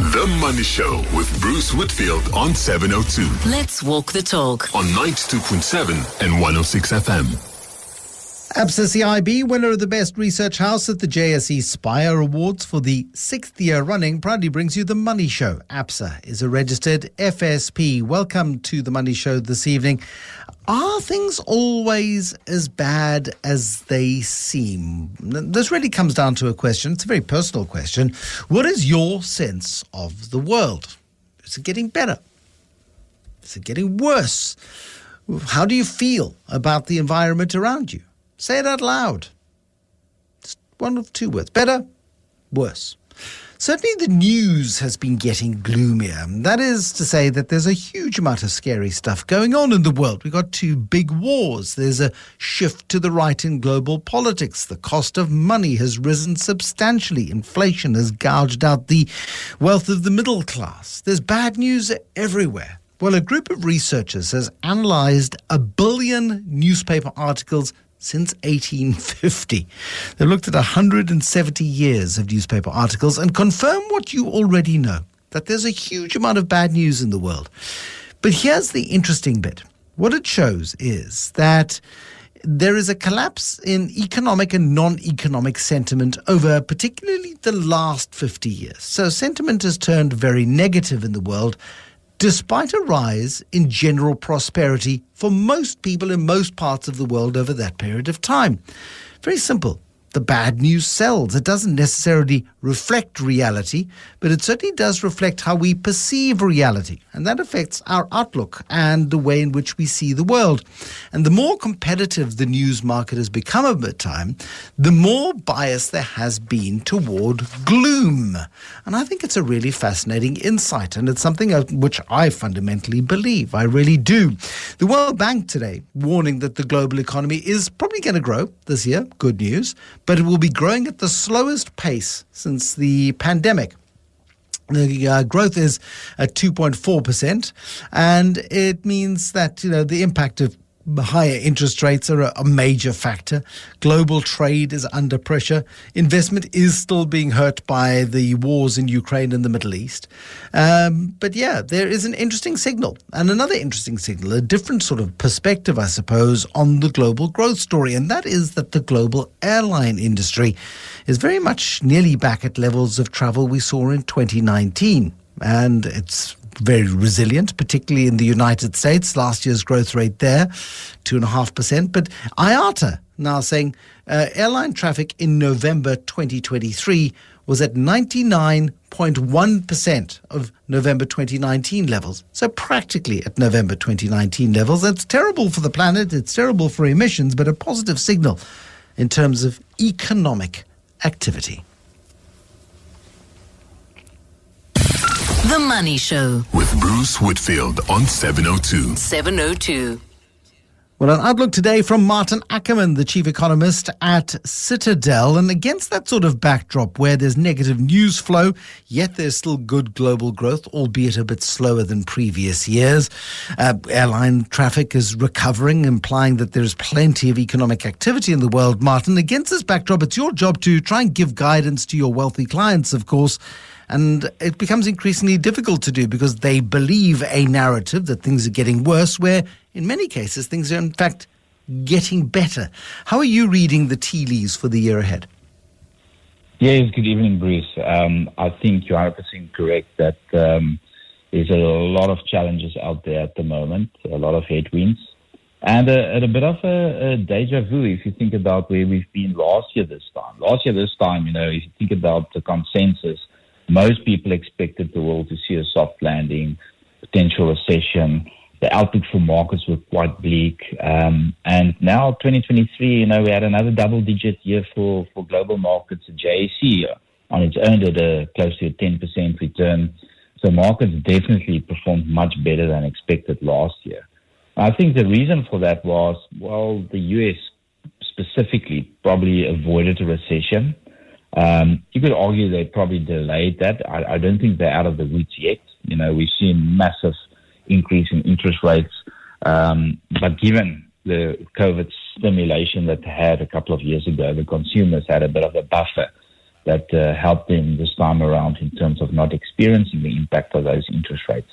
The Money Show with Bruce Whitfield on 702. Let's walk the talk. On 92.7 and 106 FM. ABSA CIB, winner of the Best Research House at the JSE Spire Awards for the sixth year running, proudly brings you The Money Show. ABSA is a registered FSP. Welcome to The Money Show this evening. Are things always as bad as they seem? This really comes down to a question. It's a very personal question. What is your sense of the world? Is it getting better? Is it getting worse? How do you feel about the environment around you? Say it out loud. Just one of two words better, worse. Certainly, the news has been getting gloomier. That is to say, that there's a huge amount of scary stuff going on in the world. We've got two big wars. There's a shift to the right in global politics. The cost of money has risen substantially. Inflation has gouged out the wealth of the middle class. There's bad news everywhere. Well, a group of researchers has analyzed a billion newspaper articles since 1850. They've looked at 170 years of newspaper articles and confirm what you already know that there's a huge amount of bad news in the world. But here's the interesting bit what it shows is that there is a collapse in economic and non economic sentiment over particularly the last 50 years. So sentiment has turned very negative in the world despite a rise in general prosperity for most people in most parts of the world over that period of time. Very simple the bad news sells. It doesn't necessarily reflect reality, but it certainly does reflect how we perceive reality. And that affects our outlook and the way in which we see the world. And the more competitive the news market has become over time, the more bias there has been toward gloom. And I think it's a really fascinating insight, and it's something which I fundamentally believe. I really do. The World Bank today warning that the global economy is probably going to grow this year. Good news but it will be growing at the slowest pace since the pandemic. The uh, growth is at 2.4%, and it means that you know the impact of higher interest rates are a, major factor. Global trade is under pressure. Investment is still being hurt by the wars in Ukraine and the Middle East. Um, but yeah, there is an interesting signal and another interesting signal, a different sort of perspective, I suppose, on the global growth story. And that is that the global airline industry is very much nearly back at levels of travel we saw in 2019. And it's very resilient, particularly in the United States. Last year's growth rate there, 2.5%. But IATA now saying uh, airline traffic in November 2023 was at 99.1% of November 2019 levels. So practically at November 2019 levels. That's terrible for the planet, it's terrible for emissions, but a positive signal in terms of economic activity. The Money Show with Bruce Whitfield on 702. 702. Well, an outlook today from Maarten Ackerman, the chief economist at Citadel. And against that sort of backdrop where there's negative news flow, yet there's still good global growth, albeit a bit slower than previous years. Uh, airline traffic is recovering, implying that there's plenty of economic activity in the world. Maarten, against this backdrop, it's your job to try and give guidance to your wealthy clients, of course. And it becomes increasingly difficult to do because they believe a narrative that things are getting worse, where in many cases things are in fact getting better. How are you reading the tea leaves for the year ahead? Yes, good evening, Bruce. Um, I think you're 100% correct that um, there's a lot of challenges out there at the moment, a lot of headwinds, and a, a bit of a, a, deja vu if you think about where we've been last year this time. Last year this time, you know, if you think about the consensus most people expected the world to see a soft landing, potential recession. The outlook for markets were quite bleak. Um, and now 2023, you know, we had another double digit year for, for global markets. The JSE on its own did a close to a 10% return. So markets definitely performed much better than expected last year. I think the reason for that was, well, the US specifically probably avoided a recession. Um, you could argue they probably delayed that. I, I, don't think they're out of the woods yet. You know, we've seen massive increase in interest rates, um, but given the COVID stimulation that they had a couple of years ago, the consumers had a bit of a buffer that uh, helped them this time around in terms of not experiencing the impact of those interest rates.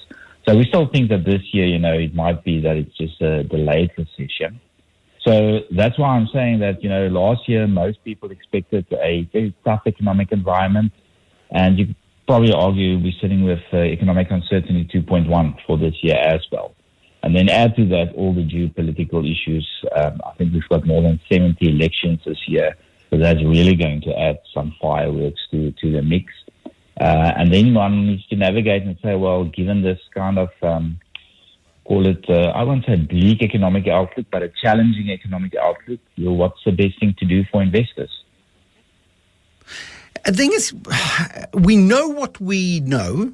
So we still think that this year, you know, it might be that it's just a delayed recession. So that's why I'm saying that, you know, last year most people expected a very tough economic environment. And you probably argue we're sitting with uh, economic uncertainty 2.1 for this year as well. And then add to that all the geopolitical issues. Um, I think we've got more than 70 elections this year. So that's really going to add some fireworks to, to the mix. Uh, and then one needs to navigate and say, well, given this kind of, um, call it, uh, I won't say bleak economic outlook, but a challenging economic outlook, you know, what's the best thing to do for investors? The thing is, we know what we know,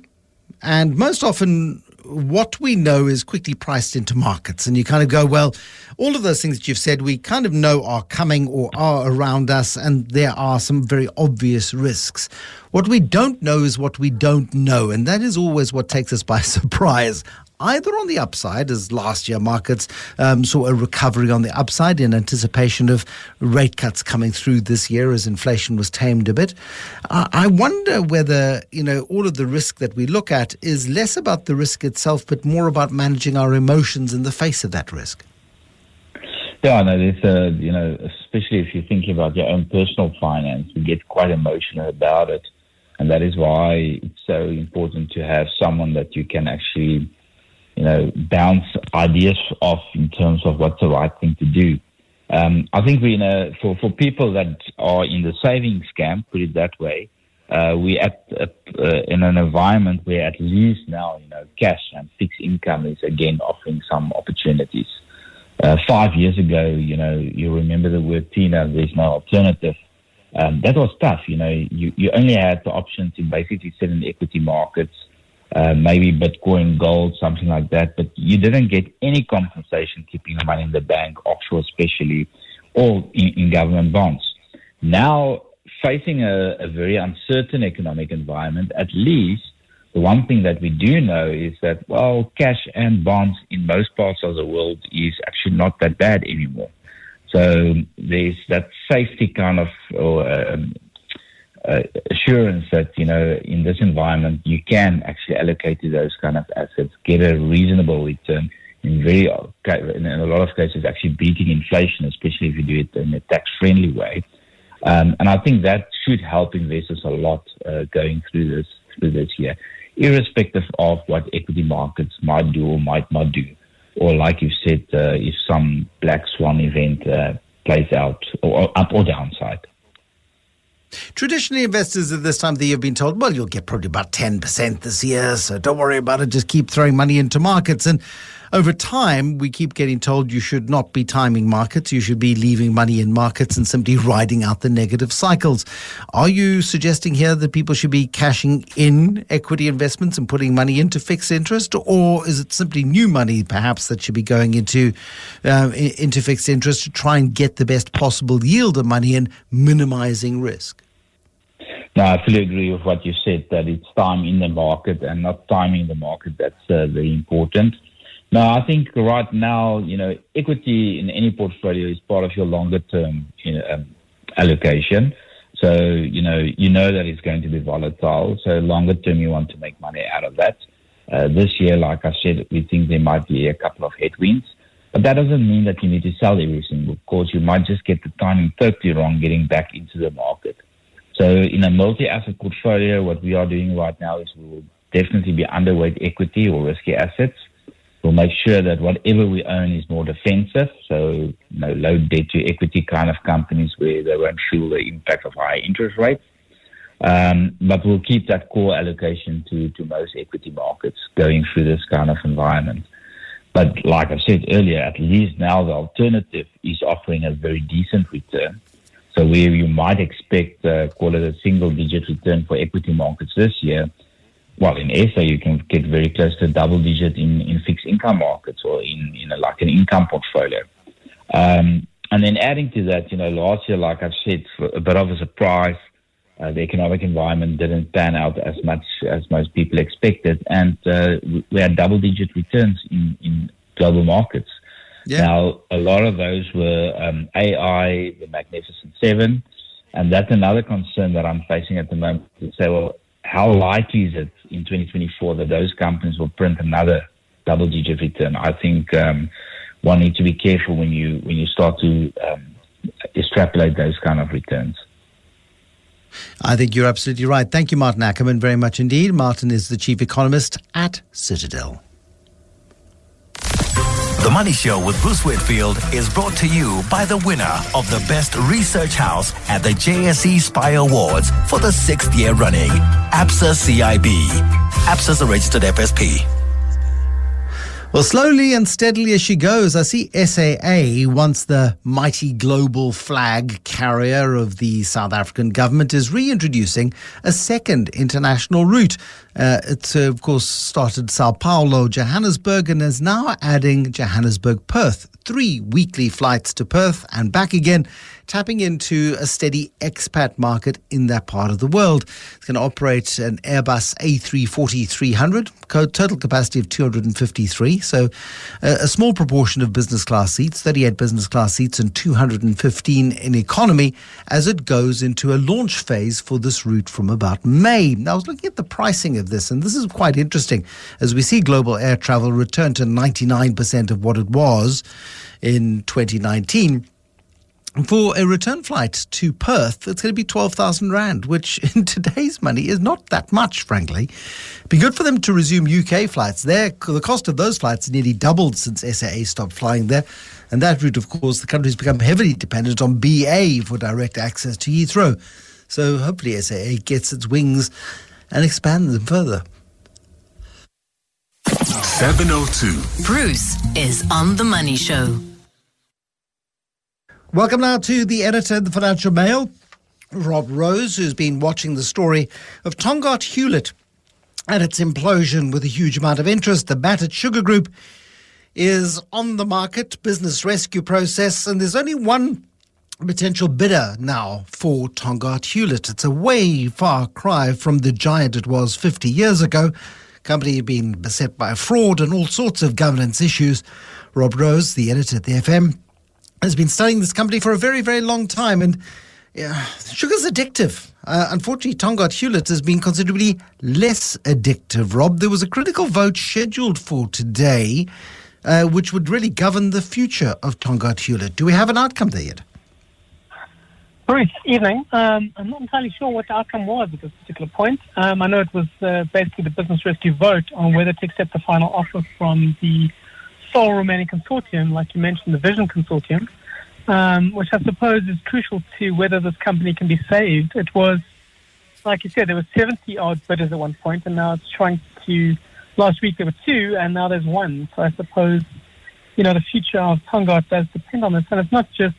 and most often what we know is quickly priced into markets. And you kind of go, well, all of those things that you've said, we kind of know are coming or are around us, and there are some very obvious risks. What we don't know is what we don't know, and that is always what takes us by surprise either on the upside, as last year markets um, saw a recovery on the upside in anticipation of rate cuts coming through this year as inflation was tamed a bit. Uh, I wonder whether, you know, all of the risk that we look at is less about the risk itself, but more about managing our emotions in the face of that risk. Yeah, no, there's a, you know, especially if you're thinking about your own personal finance, we get quite emotional about it. And that is why it's so important to have someone that you can actually you know, bounce ideas off in terms of what's the right thing to do. Um, I think we, know, for for people that are in the savings camp, put it that way, uh, we at uh, in an environment where at least now you know cash and fixed income is again offering some opportunities. Uh, five years ago, you know, you remember the word Tina. There's no alternative. Um, that was tough. You know, you, you only had the option to basically sit in equity markets uh, maybe Bitcoin, gold, something like that. But you didn't get any compensation keeping the money in the bank, offshore especially, or in, in government bonds. Now, facing a, a very uncertain economic environment, at least the one thing that we do know is that, well, cash and bonds in most parts of the world is actually not that bad anymore. So there's that safety kind of or, um, uh, assurance that you know in this environment you can actually allocate to those kind of assets, get a reasonable return. In very in a lot of cases, actually beating inflation, especially if you do it in a tax-friendly way. Um, and I think that should help investors a lot uh, going through this through this year, irrespective of what equity markets might do or might not do, or like you said, uh, if some black swan event uh, plays out, or, or up or downside. Traditionally, investors at this time of the year have been told, well, you'll get probably about 10% this year, so don't worry about it, just keep throwing money into markets. And over time, we keep getting told you should not be timing markets, you should be leaving money in markets and simply riding out the negative cycles. Are you suggesting here that people should be cashing in equity investments and putting money into fixed interest, or is it simply new money perhaps that should be going into uh, into fixed interest to try and get the best possible yield of money and minimizing risk? No, I fully agree with what you said that it's time in the market and not timing the market. That's uh, very important. No, I think right now, you know, equity in any portfolio is part of your longer term you know, um, allocation. So, you know, you know that it's going to be volatile. So longer term, you want to make money out of that. Uh, this year, like I said, we think there might be a couple of headwinds. But that doesn't mean that you need to sell everything. Of course, you might just get the timing totally wrong getting back into the market. So in a multi-asset portfolio, what we are doing right now is we will definitely be underweight equity or risky assets. We'll make sure that whatever we own is more defensive, so you know, low debt to equity kind of companies where they won't feel the impact of high interest rates. Um, but we'll keep that core allocation to, to most equity markets going through this kind of environment. But like I said earlier, at least now the alternative is offering a very decent return. So where you might expect, uh, call it a single digit return for equity markets this year, well, in SA, you can get very close to double digit in, in fixed income markets or in, in a, like an income portfolio. Um, and then adding to that, you know, last year, like I've said, a bit of a surprise, uh, the economic environment didn't pan out as much as most people expected. And uh, we had double digit returns in, in global markets. Yeah. Now, a lot of those were um, AI, the Magnificent Seven, And that's another concern that I'm facing at the moment. To say, well, how likely is it in 2024 that those companies will print another double-digit return? I think um, one needs to be careful when you when you start to um, extrapolate those kind of returns. I think you're absolutely right. Thank you, Maarten Ackerman, very much indeed. Maarten is the chief economist at Citadel. Money Show with Bruce Whitfield is brought to you by the winner of the Best Research House at the JSE Spire Awards for the sixth year running, ABSA CIB. ABSA is a registered FSP. Well, slowly and steadily as she goes, I see SAA, once the mighty global flag carrier of the South African government, is reintroducing a second international route. Uh, it, uh, of course, started Sao Paulo, Johannesburg, and is now adding Johannesburg Perth. Three weekly flights to Perth and back again, tapping into a steady expat market in that part of the world. It's going to operate an Airbus A340 300, total capacity of 253. So uh, a small proportion of business class seats, 38 business class seats, and 215 in economy as it goes into a launch phase for this route from about May. Now, I was looking at the pricing of this, and this is quite interesting as we see global air travel return to 99% of what it was in 2019. For a return flight to Perth, it's going to be 12,000 Rand, which in today's money is not that much, frankly. Be good for them to resume UK flights. There, the cost of those flights nearly doubled since SAA stopped flying there. And that route, of course, the country's become heavily dependent on BA for direct access to Heathrow. So hopefully SAA gets its wings and expands them further. 702. Bruce is on the Money Show. Welcome now to the editor of the Financial Mail, Rob Rose, who's been watching the story of Tongaat Hulett and its implosion with a huge amount of interest. The Matted Sugar Group is on the market, business rescue process, and there's only one potential bidder now for Tongaat Hulett. It's a way far cry from the giant it was 50 years ago. Company had been beset by fraud and all sorts of governance issues. Rob Rose, the editor at the FM, has been studying this company for a very, very long time. And yeah, sugar's addictive. Uh, unfortunately, Tongaat Hulett has been considerably less addictive, Rob. There was a critical vote scheduled for today, uh, which would really govern the future of Tongaat Hulett. Do we have an outcome there yet? Bruce, evening. Um, I'm not entirely sure what the outcome was at this particular point. Um, I know it was uh, basically the business rescue vote on whether to accept the final offer from the sole remaining consortium, like you mentioned, the Vision Consortium, um, which I suppose is crucial to whether this company can be saved. It was, like you said, there were 70 odd bidders at one point, and now it's shrunk to, last week there were two, and now there's one. So I suppose, you know, the future of Tongaat does depend on this. And it's not just,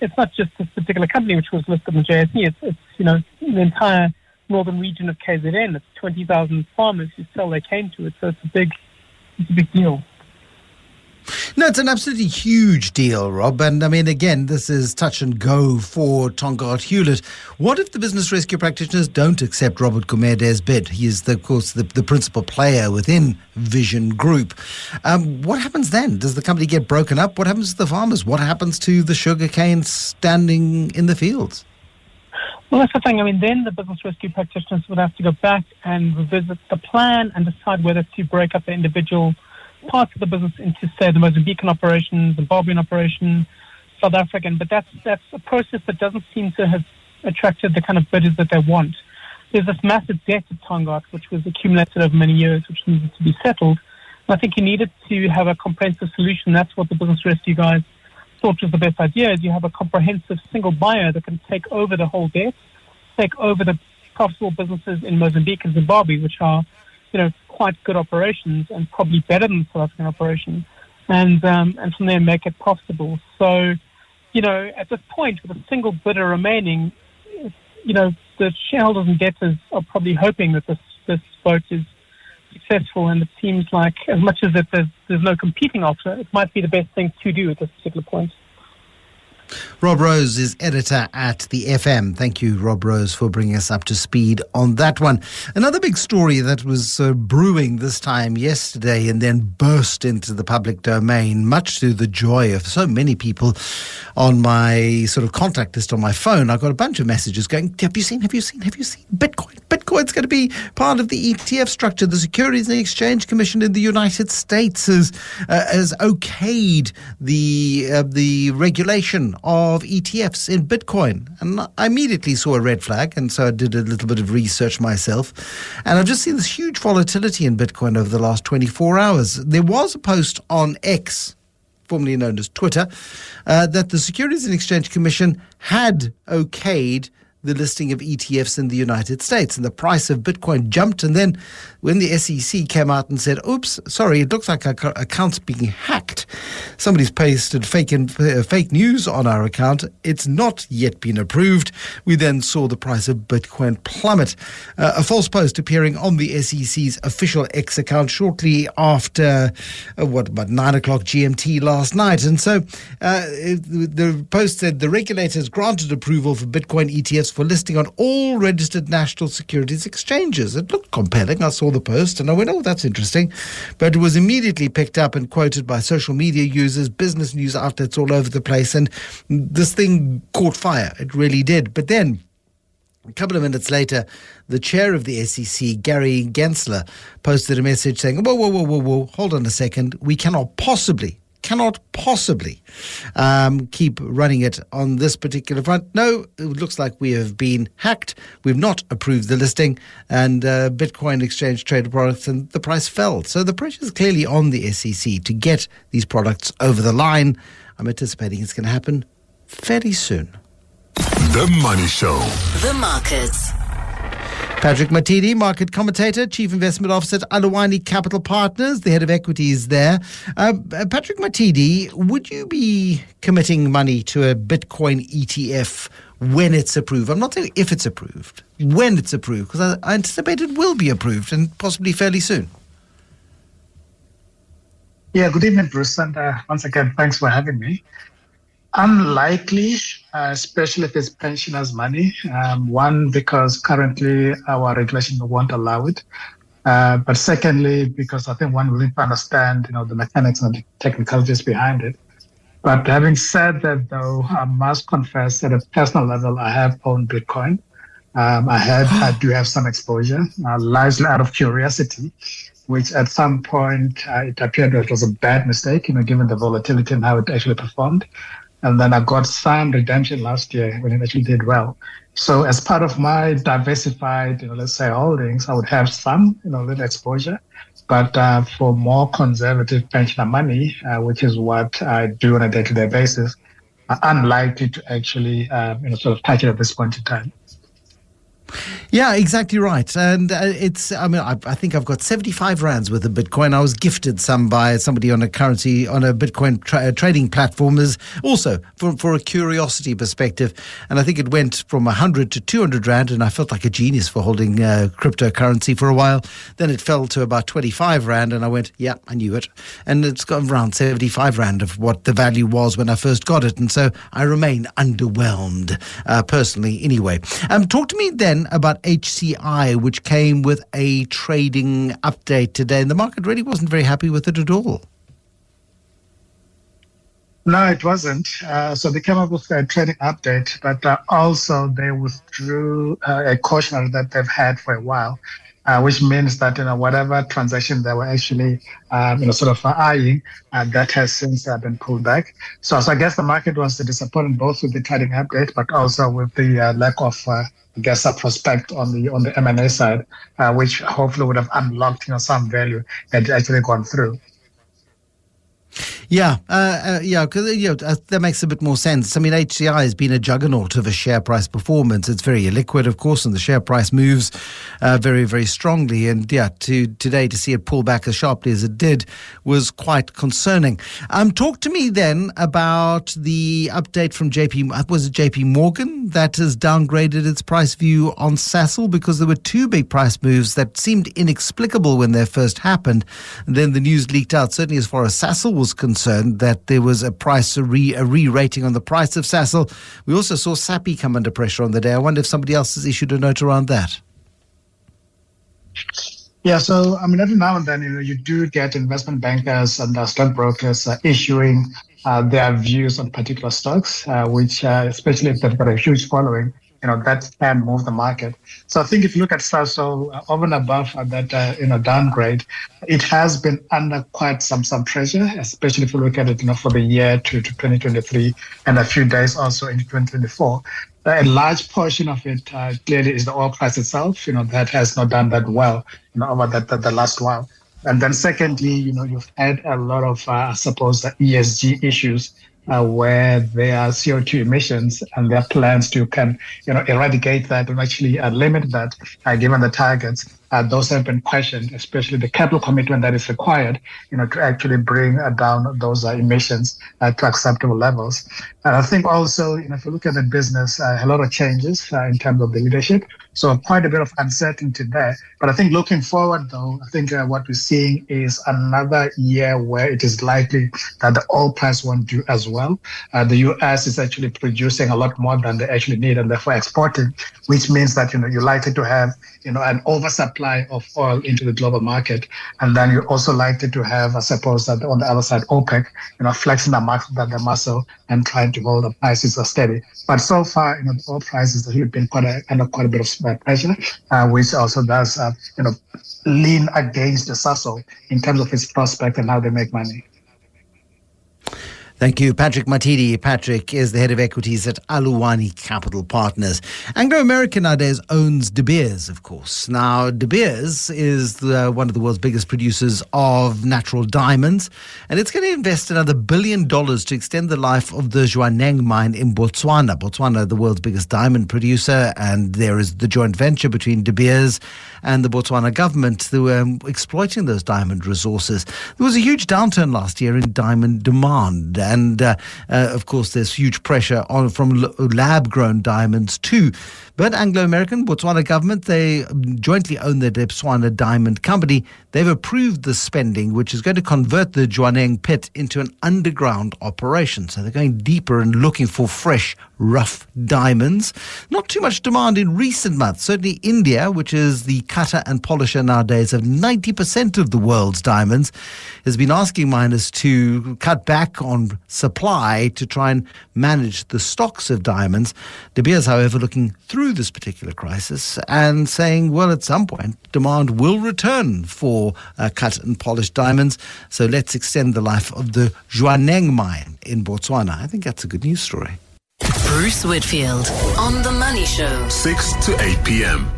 it's not just this particular company which was listed the JSE. It's, it's you know, the entire northern region of KZN. It's 20,000 farmers who sell their cane to it. So it's a big, it's a big deal. No, it's an absolutely huge deal, Rob. And I mean, again, this is touch and go for Tongaat Hulett. What if the business rescue practitioners don't accept Robert Gumede's bid? He is, the, of course, the, the principal player within Vision Group. Um, what happens then? Does the company get broken up? What happens to the farmers? What happens to the sugarcane standing in the fields? Well, that's the thing. I mean, then the business rescue practitioners would have to go back and revisit the plan and decide whether to break up the individual parts of the business into, say, the Mozambican operation, Zimbabwean operation, South African, but that's that's a process that doesn't seem to have attracted the kind of bidders that they want. There's this massive debt at Tongaat, which was accumulated over many years, which needed to be settled. And I think you needed to have a comprehensive solution. That's what the business rescue guys thought was the best idea. Is you have a comprehensive single buyer that can take over the whole debt, take over the profitable businesses in Mozambique and Zimbabwe, which are, you know, quite good operations and probably better than South African operations, and um, and from there make it profitable. So, you know, at this point, with a single bidder remaining, you know, the shareholders and debtors are probably hoping that this this vote is successful, and it seems like as much as it, there's there's no competing offer, it might be the best thing to do at this particular point. Rob Rose is editor at the FM. Thank you, Rob Rose, for bringing us up to speed on that one. Another big story that was uh, brewing this time yesterday and then burst into the public domain, much to the joy of so many people on my sort of contact list on my phone. I got a bunch of messages going, Have you seen, have you seen, have you seen Bitcoin? Bitcoin's going to be part of the ETF structure. The Securities and Exchange Commission in the United States has, uh, has okayed the, uh, the regulation of ETFs in Bitcoin. And I immediately saw a red flag. And so I did a little bit of research myself. And I've just seen this huge volatility in Bitcoin over the last 24 hours. There was a post on X, formerly known as Twitter, uh, that the Securities and Exchange Commission had okayed the listing of ETFs in the United States. And the price of Bitcoin jumped. And then when the SEC came out and said, oops, sorry, it looks like our account's being hacked. Somebody's pasted fake, in, uh, fake news on our account. It's not yet been approved. We then saw the price of Bitcoin plummet. Uh, a false post appearing on the SEC's official X account shortly after, uh, what, about 9 o'clock GMT last night. And so uh, the post said the regulators granted approval for Bitcoin ETFs for listing on all registered national securities exchanges. It looked compelling. I saw the post and I went, oh, that's interesting. But it was immediately picked up and quoted by social media users, business news outlets all over the place. And this thing caught fire. It really did. But then, a couple of minutes later, the chair of the SEC, Gary Gensler, posted a message saying, Whoa, whoa, whoa, whoa, whoa, hold on a second. We cannot possibly cannot possibly um, keep running it on this particular front. No, it looks like we have been hacked. We've not approved the listing, and uh, Bitcoin exchange traded products, and the price fell. So the pressure is clearly on the SEC to get these products over the line. I'm anticipating it's going to happen fairly soon. The Money Show. The markets. Patrick Mathidi, market commentator, chief investment officer at Aluwani Capital Partners, the head of equities there. Uh, uh Patrick Mathidi, would you be committing money to a Bitcoin ETF when it's approved? I'm not saying if it's approved, when it's approved, because I, I anticipate it will be approved and possibly fairly soon. Yeah, good evening, Bruce. And uh, once again, thanks for having me. Unlikely, uh, especially if it's pensioners' money. Um, one, because currently our regulation won't allow it. Uh, but secondly, because I think one will need to understand, you know, the mechanics and the technicalities behind it. But having said that, though, I must confess at a personal level, I have owned Bitcoin. Um, I had, I do have some exposure, uh, largely out of curiosity, which at some point uh, it appeared that it was a bad mistake, you know, given the volatility and how it actually performed. And then I got some redemption last year when it actually did well. So as part of my diversified, you know, let's say holdings, I would have some, you know, little exposure. But uh, for more conservative pensioner money, uh, which is what I do on a day-to-day basis, I'm unlikely to actually, uh, you know, sort of touch it at this point in time. Yeah, exactly right. And uh, it's, I mean, I, I, think I've got 75 rands worth of Bitcoin. I was gifted some by somebody on a currency, on a Bitcoin tra- uh, trading platform, as also for, for a curiosity perspective. And I think it went from 100 to 200 Rand, and I felt like a genius for holding uh, cryptocurrency for a while. Then it fell to about 25 Rand, and I went, yeah, I knew it. And it's got around 75 Rand of what the value was when I first got it. And so I remain underwhelmed, uh, personally, anyway. Um, talk to me then about HCI, which came with a trading update today, and the market really wasn't very happy with it at all. No, it wasn't. Uh, so they came up with a trading update, but uh, also they withdrew uh, a cautionary that they've had for a while, uh, which means that you know whatever transaction they were actually um, you know sort of eyeing, uh, that has since uh, been pulled back. So, so I guess the market was disappointed both with the trading update, but also with the lack of I guess a prospect on the on the M&A side, uh, which hopefully would have unlocked you know some value had actually gone through. Yeah, uh, uh, yeah, because you know, uh, that makes a bit more sense. I mean, HCI has been a juggernaut of a share price performance. It's very illiquid, of course, and the share price moves uh, very, very strongly. And yeah, to today to see it pull back as sharply as it did was quite concerning. Um, talk to me then about the update from JP. Uh, was it JP Morgan that has downgraded its price view on Sasol because there were two big price moves that seemed inexplicable when they first happened, and then the news leaked out. Certainly, as far as Sasol was concerned that there was a price a re a re-rating on the price of Sasol. We also saw Sappi come under pressure on the day. I wonder if somebody else has issued a note around that. Yeah, so I mean, every now and then, you know, you do get investment bankers and uh, stockbrokers uh, issuing uh, their views on particular stocks, uh, which, uh, especially if they've got a huge following, you know, that can move the market. So I think if you look at Sasol uh, over and above that, you know, downgrade, it has been under quite some some pressure, especially if you look at it, you know, for the year to, to 2023 and a few days also into 2024 a large portion of it uh, clearly is the oil price itself. You know that has not done that well, you know, over that, the, the last while. And then secondly, you know, you've had a lot of, uh, I suppose, the ESG issues uh, where there are CO2 emissions and there are plans to can you know eradicate that and actually uh, limit that uh, given the targets. Uh, those have been questioned, especially the capital commitment that is required, you know, to actually bring uh, down those uh, emissions to acceptable levels. And I think also, you know, if you look at the business, a lot of changes in terms of the leadership. So quite a bit of uncertainty there. But I think looking forward, though, I think uh, what we're seeing is another year where it is likely that the oil price won't do as well. Uh, the U.S. is actually producing a lot more than they actually need, and therefore exporting, which means that you know you're likely to have you know an oversupply of oil into the global market, and then you're also likely to have, I suppose, that on the other side, OPEC, you know, flexing the that the muscle and trying to hold the prices steady. But so far, you know, the oil prices have been quite a, under quite a bit of pressure, uh, which also does, uh, you know, lean against the Sasol in terms of its prospect and how they make money. Thank you, Patrick Mathidi. Patrick is the head of equities at Aluwani Capital Partners. Anglo American nowadays owns De Beers, of course. Now, De Beers is the, uh, one of the world's biggest producers of natural diamonds, and it's going to invest another billion dollars to extend the life of the Jwaneng mine in Botswana. Botswana, the world's biggest diamond producer, and there is the joint venture between De Beers and the Botswana government who were um, exploiting those diamond resources. There was a huge downturn last year in diamond demand and uh, uh, of course, there's huge pressure on from lab grown diamonds too. But Anglo American, Botswana government, they jointly own the Debswana Diamond Company. They've approved the spending, which is going to convert the Jwaneng pit into an underground operation. So they're going deeper and looking for fresh, rough diamonds. Not too much demand in recent months. Certainly India, which is the cutter and polisher nowadays of 90% of the world's diamonds, has been asking miners to cut back on supply to try and manage the stocks of diamonds. De Beers, however, looking through this particular crisis and saying, well, at some point, demand will return for uh, cut and polished diamonds. So let's extend the life of the Jwaneng mine in Botswana. I think that's a good news story. Bruce Whitfield on The Money Show. 6 to 8 p.m.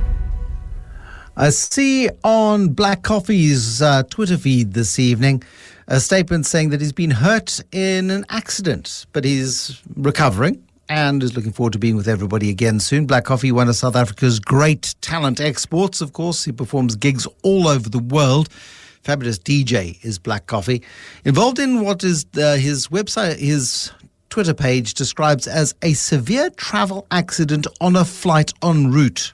I see on Black Coffee's uh, Twitter feed this evening a statement saying that he's been hurt in an accident, but he's recovering and is looking forward to being with everybody again soon. Black Coffee, one of South Africa's great talent exports, of course. He performs gigs all over the world. Fabulous DJ is Black Coffee. Involved in what is uh, his website, his Twitter page describes as a severe travel accident on a flight en route.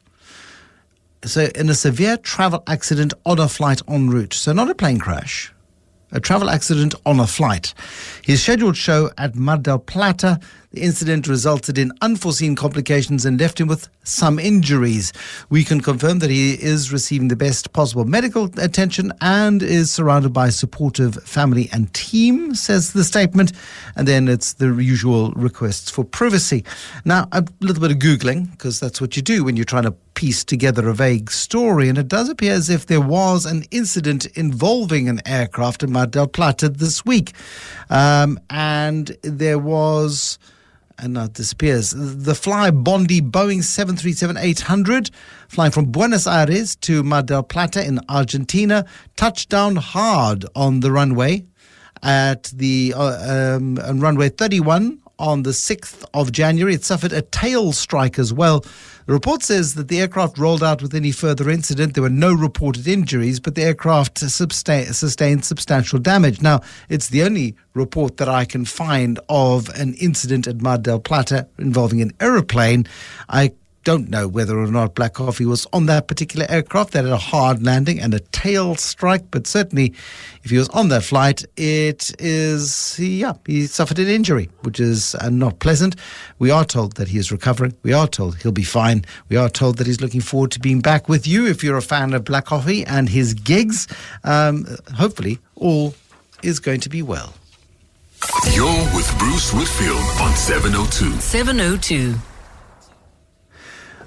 So, in a severe travel accident on a flight en route. So, not a plane crash, a travel accident on a flight. His scheduled show at Mar del Plata the incident resulted in unforeseen complications and left him with some injuries. We can confirm that he is receiving the best possible medical attention and is surrounded by supportive family and team, says the statement. And then it's the usual requests for privacy. Now, a little bit of Googling, because that's what you do when you're trying to piece together a vague story. And it does appear as if there was an incident involving an aircraft in Mar del Plata this week. Um, and there was and now it disappears. The Flybondi Boeing 737-800 flying from Buenos Aires to Mar del Plata in Argentina touched down hard on the runway at the uh, um, runway 31 on the 6th of January. It suffered a tail strike as well. The report says that the aircraft rolled out with any further incident. There were no reported injuries, but the aircraft sustained substantial damage. Now, it's the only report that I can find of an incident at Mar del Plata involving an aeroplane. I don't know whether or not Black Coffee was on that particular aircraft that had a hard landing and a tail strike, but certainly if he was on that flight, it is, yeah, he suffered an injury, which is uh, not pleasant. We are told that he is recovering. We are told he'll be fine. We are told that he's looking forward to being back with you if you're a fan of Black Coffee and his gigs. Um, hopefully, all is going to be well. You're with Bruce Whitfield on 702. 702.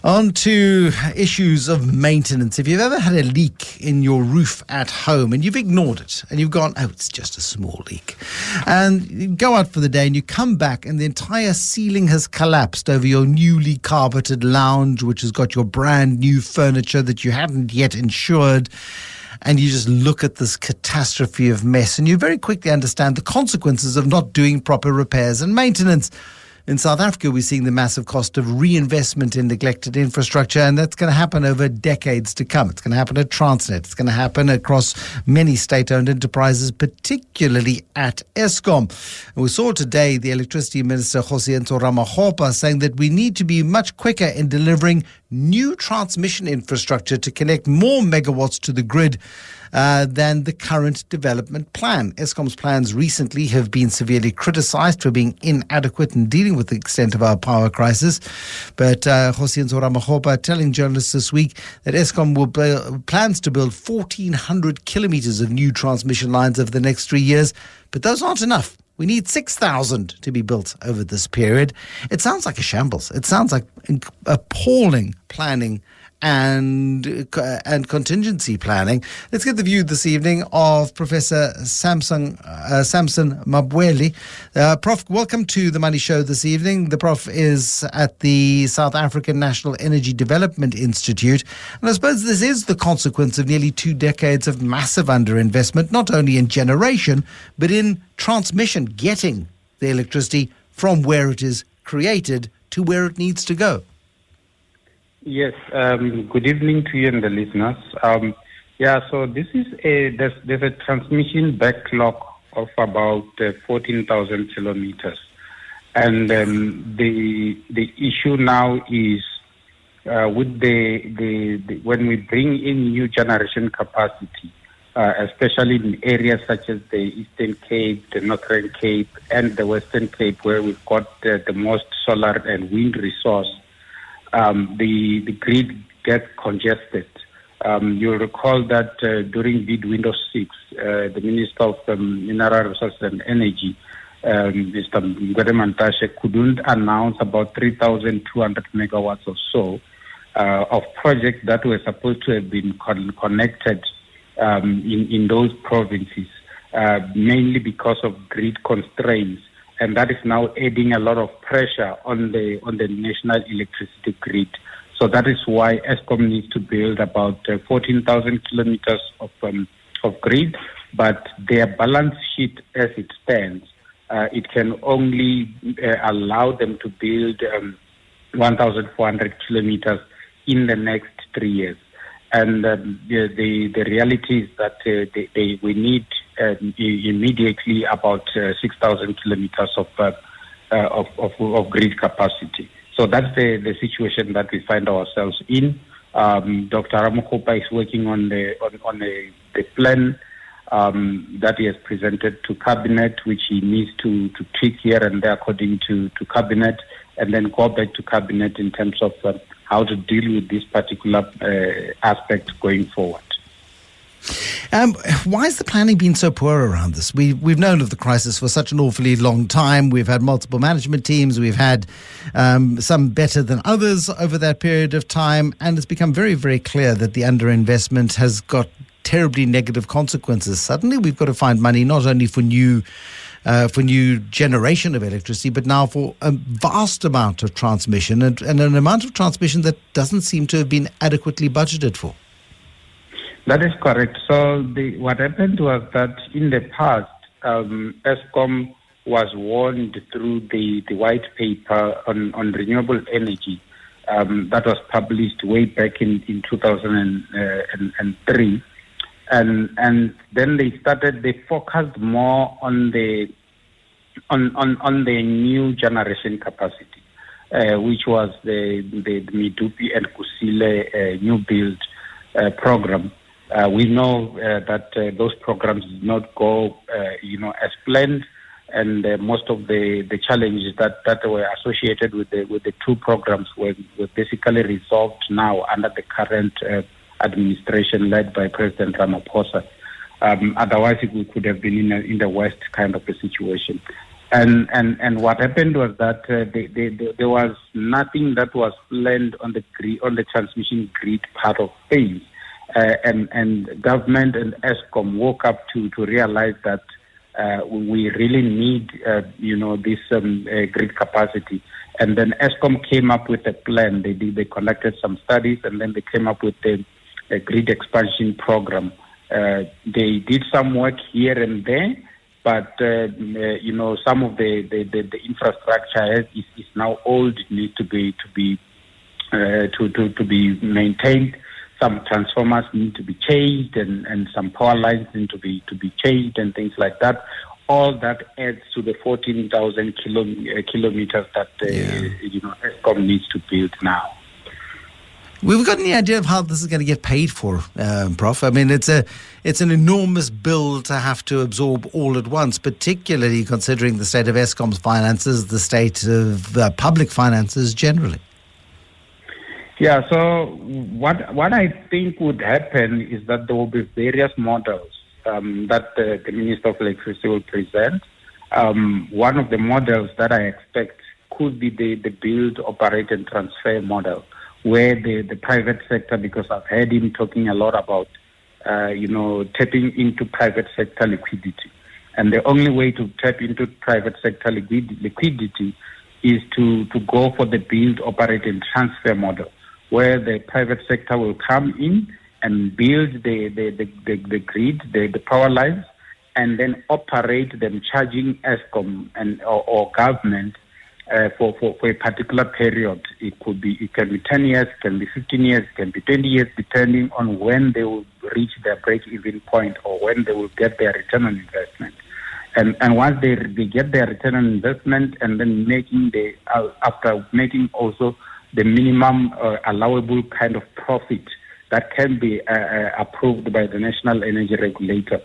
On to issues of maintenance. If you've ever had a leak in your roof at home and you've ignored it and you've gone, oh, it's just a small leak, and you go out for the day and you come back and the entire ceiling has collapsed over your newly carpeted lounge, which has got your brand new furniture that you haven't yet insured and you just look at this catastrophe of mess and you very quickly understand the consequences of not doing proper repairs and maintenance. In South Africa, we're seeing the massive cost of reinvestment in neglected infrastructure, and that's going to happen over decades to come. It's going to happen at Transnet. It's going to happen across many state owned enterprises, particularly at Eskom. And we saw today the Electricity Minister, Kgosientsho Ramokgopa, saying that we need to be much quicker in delivering new transmission infrastructure to connect more megawatts to the grid uh, than the current development plan. Eskom's plans recently have been severely criticized for being inadequate in dealing with the extent of our power crisis. But uh, Kgosientsho Ramokgopa telling journalists this week that Eskom will plans to build 1,400 kilometers of new transmission lines over the next three years, but those aren't enough. We need 6,000 to be built over this period. It sounds like a shambles. It sounds like appalling planning and uh, and contingency planning. Let's get the view this evening of Professor Samson uh, Samson Mamphweli. Uh, Prof, welcome to the Money Show this evening. The Prof is at the South African National Energy Development Institute, and I suppose this is the consequence of nearly two decades of massive underinvestment, not only in generation but in transmission, getting the electricity from where it is created to where it needs to go. Yes. Um, good evening to you and the listeners. Um, yeah. So this is a there's, there's a transmission backlog of about uh, 14,000 kilometers, and um, the the issue now is uh, with the, the, the when we bring in new generation capacity, uh, especially in areas such as the Eastern Cape, the Northern Cape, and the Western Cape, where we've got the most solar and wind resource um, the, the grid gets congested. Um, you'll recall that uh, during bid window six, uh, the Minister of um, Mineral Resources and Energy, um, Mr. Gwede Mantashe, couldn't announce about 3,200 megawatts or so uh, of projects that were supposed to have been con- connected um, in, in those provinces, uh, mainly because of grid constraints and that is now adding a lot of pressure on the on the national electricity grid. So that is why Eskom needs to build about uh, 14,000 kilometers of um, of grid, but their balance sheet as it stands, uh, it can only uh, allow them to build um, 1,400 kilometers in the next three years. And um, the, the, the reality is that uh, they, they, we need immediately about uh, 6,000 kilometers of, uh, of, of, of, grid capacity. So that's the, the situation that we find ourselves in. Um, Dr. Ramokgopa is working on the on, on a, the plan um, that he has presented to cabinet, which he needs to, to tweak here and there according to, to cabinet, and then go back to cabinet in terms of uh, how to deal with this particular uh, aspect going forward. Um, why has the planning been so poor around this? We, we've known of the crisis for such an awfully long time. We've had multiple management teams. We've had um, some better than others over that period of time. And it's become very, very clear that the underinvestment has got terribly negative consequences. Suddenly, we've got to find money not only for new. Uh, for new generation of electricity, but now for a vast amount of transmission and, and an amount of transmission that doesn't seem to have been adequately budgeted for. That is correct. So the, what happened was that in the past, um, Eskom was warned through the, the white paper on, on renewable energy um, that was published way back in, in 2003. And, and then they started, they focused more on the, on, on, on the new generation capacity. uh, which was the, the, Medupi and Kusile uh, new build uh, program. Uh, we know uh, that uh, those programs did not go, uh, you know, as planned, and uh, most of the, the challenges that, that were associated with the with the two programs were, were basically resolved now under the current uh, administration led by President Ramaphosa. Um, otherwise, we could have been in, a, in the West kind of a situation. And and and what happened was that they, they, they, there was nothing that was planned on the on the transmission grid part of things, uh, and and government and Eskom woke up to to realize that uh, we really need uh, you know this um, uh, grid capacity. And then Eskom came up with a plan. They did, they conducted some studies, and then they came up with a, a grid expansion program. Uh, they did some work here and there but uh, you know some of the the, the, the infrastructure is, is now old. It needs to be to be to, to to be maintained. Some transformers need to be changed, and, and some power lines need to be to be changed, and things like that. All that adds to the 14,000 kilo, uh, kilometers that uh, Yeah. you know Eskom needs to build now. We've got any idea of how this is going to get paid for, um, Prof? I mean, it's a it's an enormous bill to have to absorb all at once, particularly considering the state of Eskom's finances, the state of uh, public finances generally. Yeah, so what what I think would happen is that there will be various models um, that the, the Minister of Electricity will present. Um, one of the models that I expect could be the, the build, operate, and transfer model, where the, the private sector, because I've heard him talking a lot about, uh, you know, tapping into private sector liquidity. And the only way to tap into private sector liquidity is to, to go for the build, operate, and transfer model, where the private sector will come in and build the, the, the, the, the grid, the, the power lines, and then operate them, charging Eskom and or, or government uh, for, for, for a particular period. It could be, it can be 10 years, it can be 15 years, it can be 20 years, depending on when they will reach their break-even point or when they will get their return on investment. And, and once they, they get their return on investment and then making the, uh, after making also the minimum uh, allowable kind of profit that can be uh, uh, approved by the National Energy Regulator,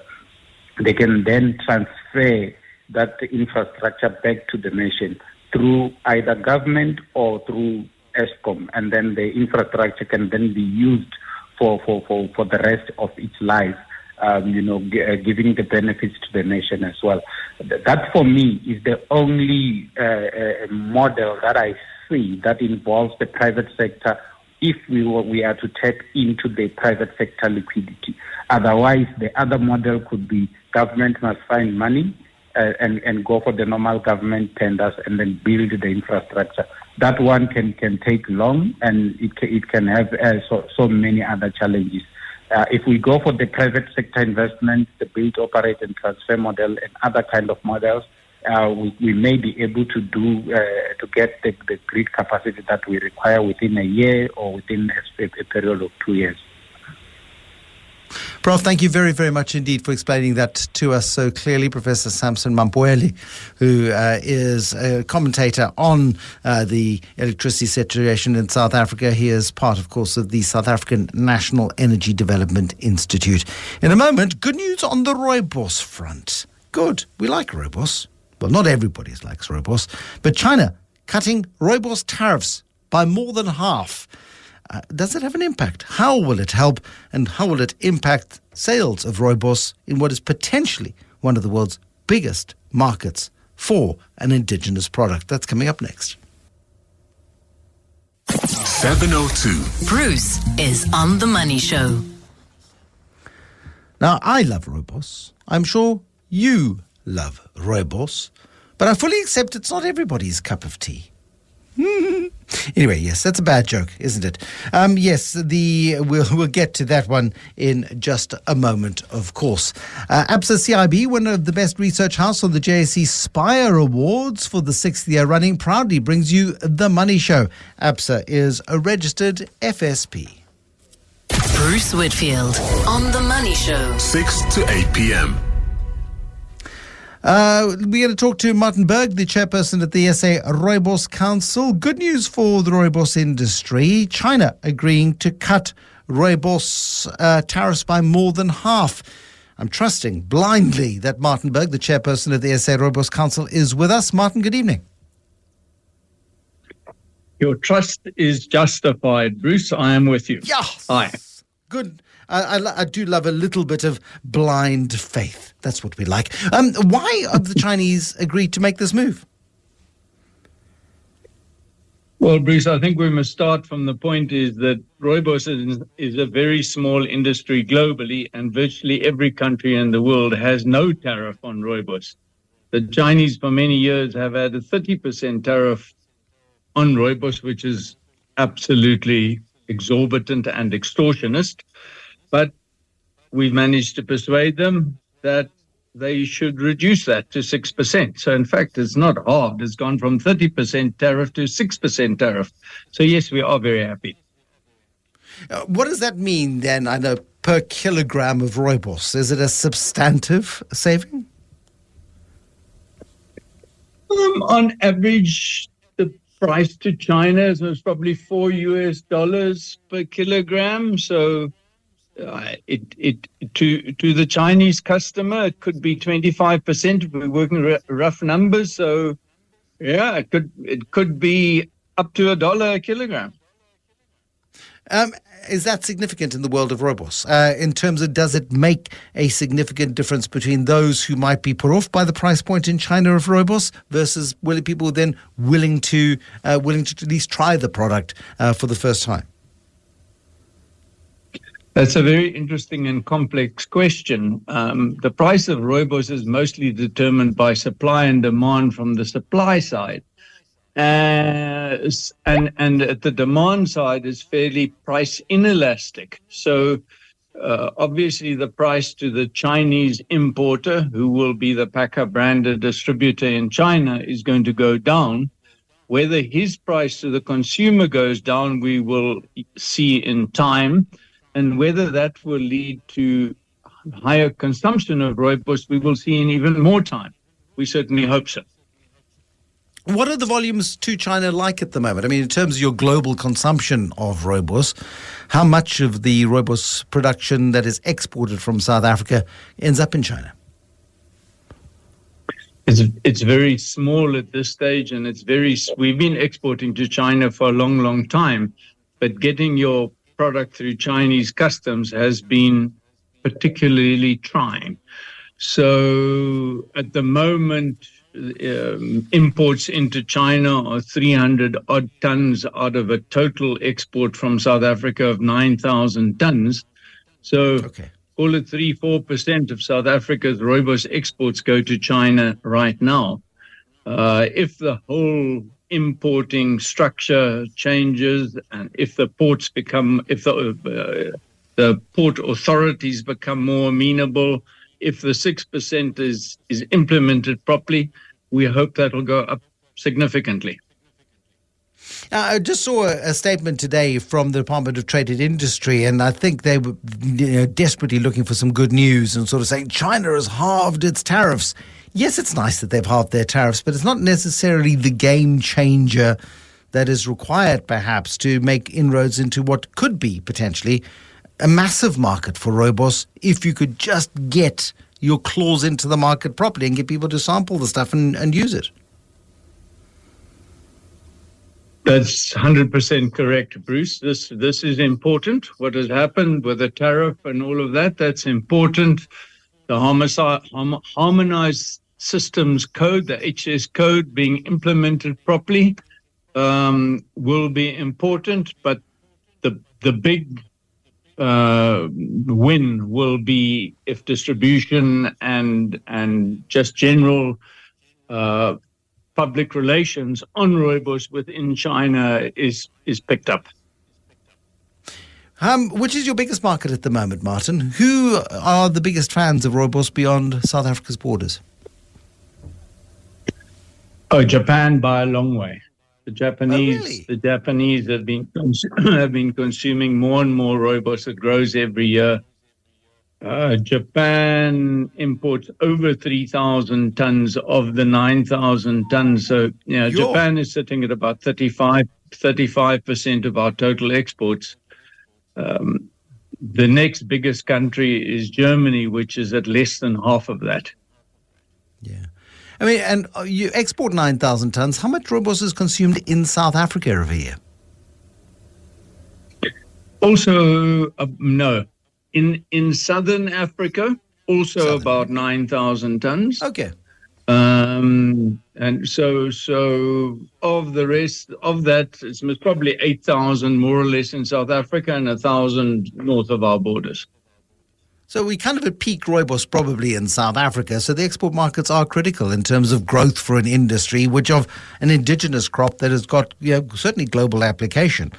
they can then transfer that infrastructure back to the nation through either government or through Eskom, and then the infrastructure can then be used for, for, for, for the rest of its life. Um, you know, g- uh, giving the benefits to the nation as well. Th- That for me is the only uh, uh, model that I that involves the private sector if we were, we are to tap into the private sector liquidity. Otherwise, the other model could be government must find money uh, and, and go for the normal government tenders and then build the infrastructure. That one can, can take long and it can, it can have uh, so, so many other challenges. Uh, if we go for the private sector investment, the build, operate, and transfer model, and other kind of models, uh, we, we may be able to do uh, to get the, the grid capacity that we require within a year or within a, a period of two years. Prof, thank you very, very much indeed for explaining that to us so clearly. Professor Samson Mamphweli, who uh, is a commentator on uh, the electricity situation in South Africa. He is part, of course, of the South African National Energy Development Institute. In a moment, good news on the Rooibos front. Good. We like Rooibos. Well, not everybody likes Rooibos, but China cutting Rooibos tariffs by more than half. Uh, does it have an impact? How will it help and how will it impact sales of Rooibos in what is potentially one of the world's biggest markets for an indigenous product? That's coming up next. 702. Bruce is on the Money Show. Now, I love Rooibos. I'm sure you love Rooibos, but I fully accept it's not everybody's cup of tea. anyway, yes, that's a bad joke, isn't it? Um, yes, the we'll we'll get to that one in just a moment, of course. Uh, ABSA CIB, one of the best research house on the JSE Spire Awards for the sixth year running, proudly brings you the Money Show. ABSA is a registered FSP. Bruce Whitfield on the Money Show. 6 to 8 p.m. Uh, we're going to talk to Martin Bergh, the chairperson at the SA Rooibos Council. Good news for the rooibos industry. China agreeing to cut rooibos uh, tariffs by more than half. I'm trusting blindly that Martin Bergh, the chairperson of the SA Rooibos Council, is with us. Martin, good evening. Your trust is justified. Bruce, I am with you. Yes. Hi. Good. I, I, I, do love a little bit of blind faith. That's what we like. Um, why have the Chinese agreed to make this move? Well, Bruce, I think we must start from the point is that rooibos is, is a very small industry globally, and virtually every country in the world has no tariff on rooibos. The Chinese, for many years, have had a 30% tariff on rooibos, which is absolutely exorbitant and extortionist. But we've managed to persuade them that they should reduce that to 6%. So, in fact, it's not halved. It's gone from 30% tariff to 6% tariff. So, yes, we are very happy. Uh, what does that mean then, I know, per kilogram of rooibos? Is it a substantive saving? Um, on average, the price to China was probably four US dollars per kilogram. So, uh, it it to to the Chinese customer it could be 25% we're working r- rough numbers so yeah it could it could be up to a dollar a kilogram. Um, is that significant in the world of rooibos uh, in terms of does it make a significant difference between those who might be put off by the price point in China of rooibos versus willing people then willing to uh, willing to at least try the product uh, for the first time that's a very interesting and complex question. Um, the price of rooibos is mostly determined by supply and demand from the supply side. Uh, and and the demand side is fairly price inelastic. So uh, obviously the price to the Chinese importer, who will be the Paccar branded distributor in China, is going to go down. Whether his price to the consumer goes down, we will see in time and whether that will lead to higher consumption of rooibos, we will see in even more time. We certainly hope so. What are the volumes to China like at the moment? I mean, in terms of your global consumption of rooibos, how much of the rooibos production that is exported from South Africa ends up in China? It's it's very small at this stage, and it's very. We've been exporting to China for a long, long time, but getting your product through Chinese customs has been particularly trying. So at the moment, um, imports into China are 300 odd tons out of a total export from South Africa of 9,000 tons. So okay. call it 3 4% of South Africa's rooibos exports go to China right now. Uh, if the whole importing structure changes, and if the ports become, if the uh, the port authorities become more amenable, if the six percent is is implemented properly, we hope that will go up significantly. Uh, I just saw a, a, statement today from the Department of Trade and Industry, and I think they were you know, desperately looking for some good news and sort of saying China has halved its tariffs yes, it's nice that they've halved their tariffs, but it's not necessarily the game changer that is required, perhaps, to make inroads into what could be potentially a massive market for rooibos if you could just get your claws into the market properly and get people to sample the stuff and, and use it. That's 100% correct, Bruce. This this is important. What has happened with the tariff and all of that, that's important. The homicide harmonized systems code, the HS code being implemented properly um, will be important, but the the big uh, win will be if distribution and and just general uh, public relations on rooibos within China is is picked up. Um, which is your biggest market at the moment, Martin? Who are the biggest fans of rooibos beyond South Africa's borders? Oh, Japan by a long way. The Japanese, oh, really? the Japanese have been have been consuming more and more rooibos. It grows every year. Uh, Japan imports over 3,000 tons of the 9,000 tons. So, you know. Japan is sitting at about 35, 35% of our total exports. Um, the next biggest country is Germany, which is at less than half of that. Yeah. I mean, and uh, you export 9,000 tons. How much rooibos is consumed in South Africa every year? Also, uh, no, in in southern Africa, also Southern about nine thousand tons. Okay. Um, and so so of the rest of that, it's probably eight thousand more or less in South Africa and a thousand north of our borders. So we kind of at peak rooibos probably in South Africa. So the export markets are critical in terms of growth for an industry, which of an indigenous crop that has got you know, certainly global application.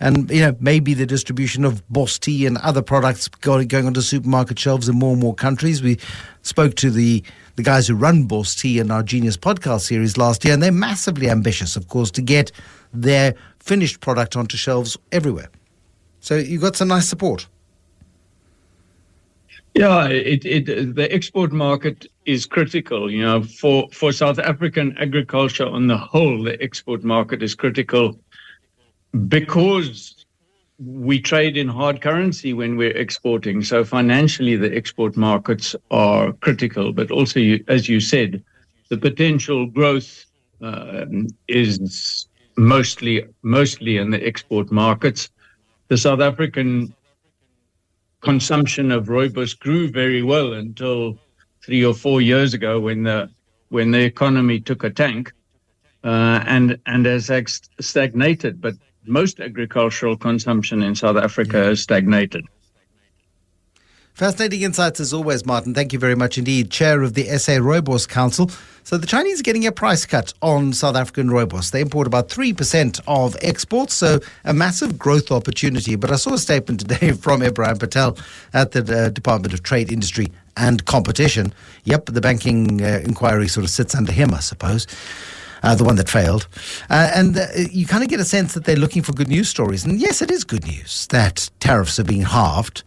And you know maybe the distribution of BOS tea and other products going, going onto supermarket shelves in more and more countries. We spoke to the the guys who run BOS tea in our Genius podcast series last year, and they're massively ambitious, of course, to get their finished product onto shelves everywhere. So you've got some nice support. Yeah, it, it the export market is critical. You know, for for South African agriculture on the whole, the export market is critical because we trade in hard currency when we're exporting. So financially, the export markets are critical. But also, you, as you said, the potential growth um, is mostly mostly in the export markets. The South African consumption of rooibos grew very well until three or four years ago when the when the economy took a tank uh, and and has ex- stagnated. But most agricultural consumption in South Africa has stagnated. Fascinating insights as always, Martin. Thank you very much indeed. Chair of the SA Rooibos Council. So the Chinese are getting a price cut on South African rooibos. They import about 3% of exports, so a massive growth opportunity. But I saw a statement today from Ebrahim Patel at the uh, Department of Trade, Industry and Competition. Yep, the banking uh, inquiry sort of sits under him, I suppose. Uh, the one that failed. Uh, and uh, you kind of get a sense that they're looking for good news stories. And yes, it is good news that tariffs are being halved.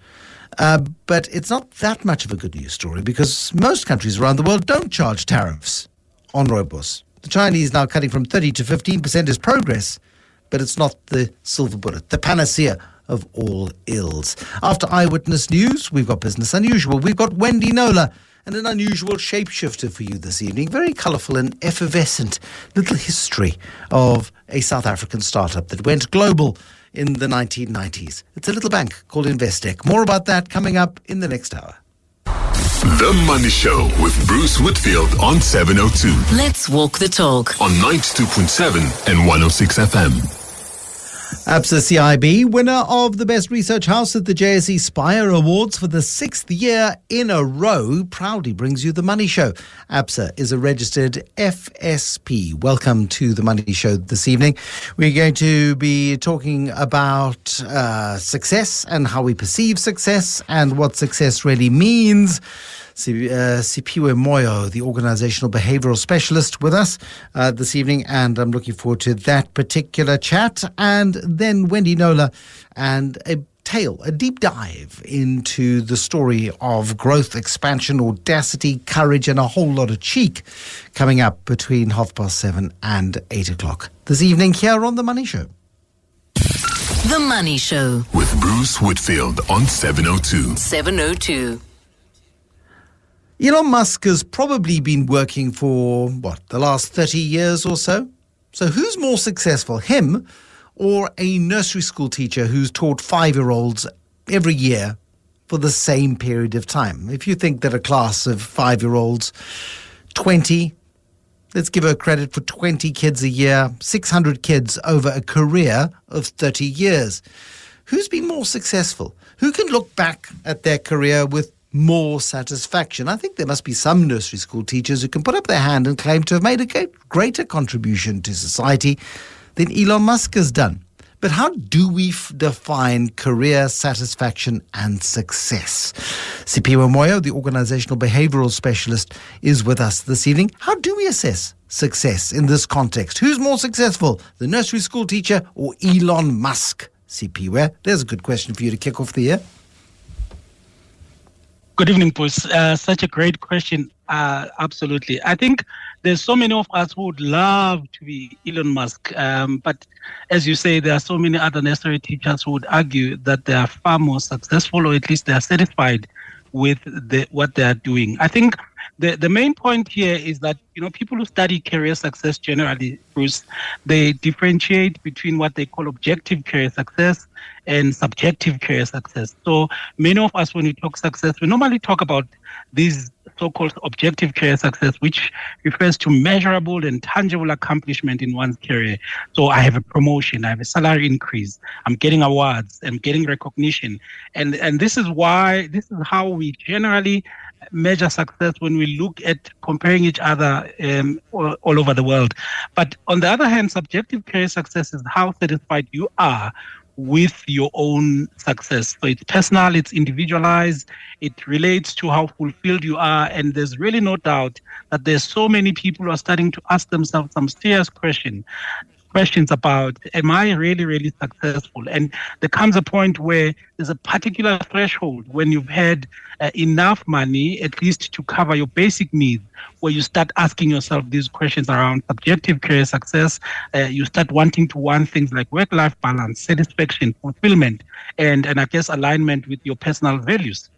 Uh, but it's not that much of a good news story because most countries around the world don't charge tariffs on rooibos. The Chinese now cutting from 30 to 15% is progress, but it's not the silver bullet, the panacea of all ills. After Eyewitness News, we've got Business Unusual. We've got Wendy Knowler and an unusual shapeshifter for you this evening. Very colourful and effervescent little history of a South African startup that went global in the 1990s. It's a little bank called Investec. More about that coming up in the next hour. The Money Show with Bruce Whitfield on 702 Let's walk the talk. on 92.7 and 106 FM. ABSA CIB, winner of the Best Research House at the JSE Spire Awards for the sixth year in a row, proudly brings you the Money Show. ABSA is a registered FSP. Welcome to the Money Show this evening. We're going to be talking about uh, success and how we perceive success and what success really means. Si- uh, Siphiwe Moyo, the organizational behavioral specialist, with us uh, this evening, and I'm looking forward to that particular chat. And then Wendy Knowler and a tale, a deep dive into the story of growth, expansion, audacity, courage, and a whole lot of cheek coming up between half past seven and eight o'clock this evening here on The Money Show. The Money Show. With Bruce Whitfield on 702. 702. Elon Musk has probably been working for, what, the last 30 years or so? So who's more successful, him or a nursery school teacher who's taught five year olds every year for the same period of time? If you think that a class of five year olds, 20, let's give her credit for 20 kids a year, 600 kids over a career of 30 years. Who's been more successful? Who can look back at their career with more satisfaction? I think there must be some nursery school teachers who can put up their hand and claim to have made a greater contribution to society than Elon Musk has done. But how do we f- define career satisfaction and success? Siphiwe Moyo, the organizational behavioral specialist, is with us this evening. How do we assess success in this context? Who's more successful, the nursery school teacher or Elon Musk? Siphiwe, there's a good question for you to kick off the year. Good evening, Bruce. Uh, such a great question. Uh, absolutely. I think there's so many of us who would love to be Elon Musk. Um, but as you say, there are so many other necessary teachers who would argue that they are far more successful, or at least they are satisfied with the, what they are doing. I think the, the main point here is that you know people who study career success generally, Bruce, they differentiate between what they call objective career success and subjective career success. So many of us, when we talk success, we normally talk about these so-called objective career success, which refers to measurable and tangible accomplishment in one's career. So I have a promotion, I have a salary increase, I'm getting awards, I'm getting recognition, and and this is why this is how we generally measure success when we look at comparing each other um, all, all, over the world. But on the other hand, subjective career success is how satisfied you are with your own success. So it's personal, it's individualized, it relates to how fulfilled you are. And there's really no doubt that there's so many people who are starting to ask themselves some serious questions questions about am I really, really successful? And there comes a point where there's a particular threshold when you've had uh, enough money, at least to cover your basic needs, where you start asking yourself these questions around subjective career success. Uh, you start wanting to want things like work life balance, satisfaction, fulfillment, and, and I guess alignment with your personal values.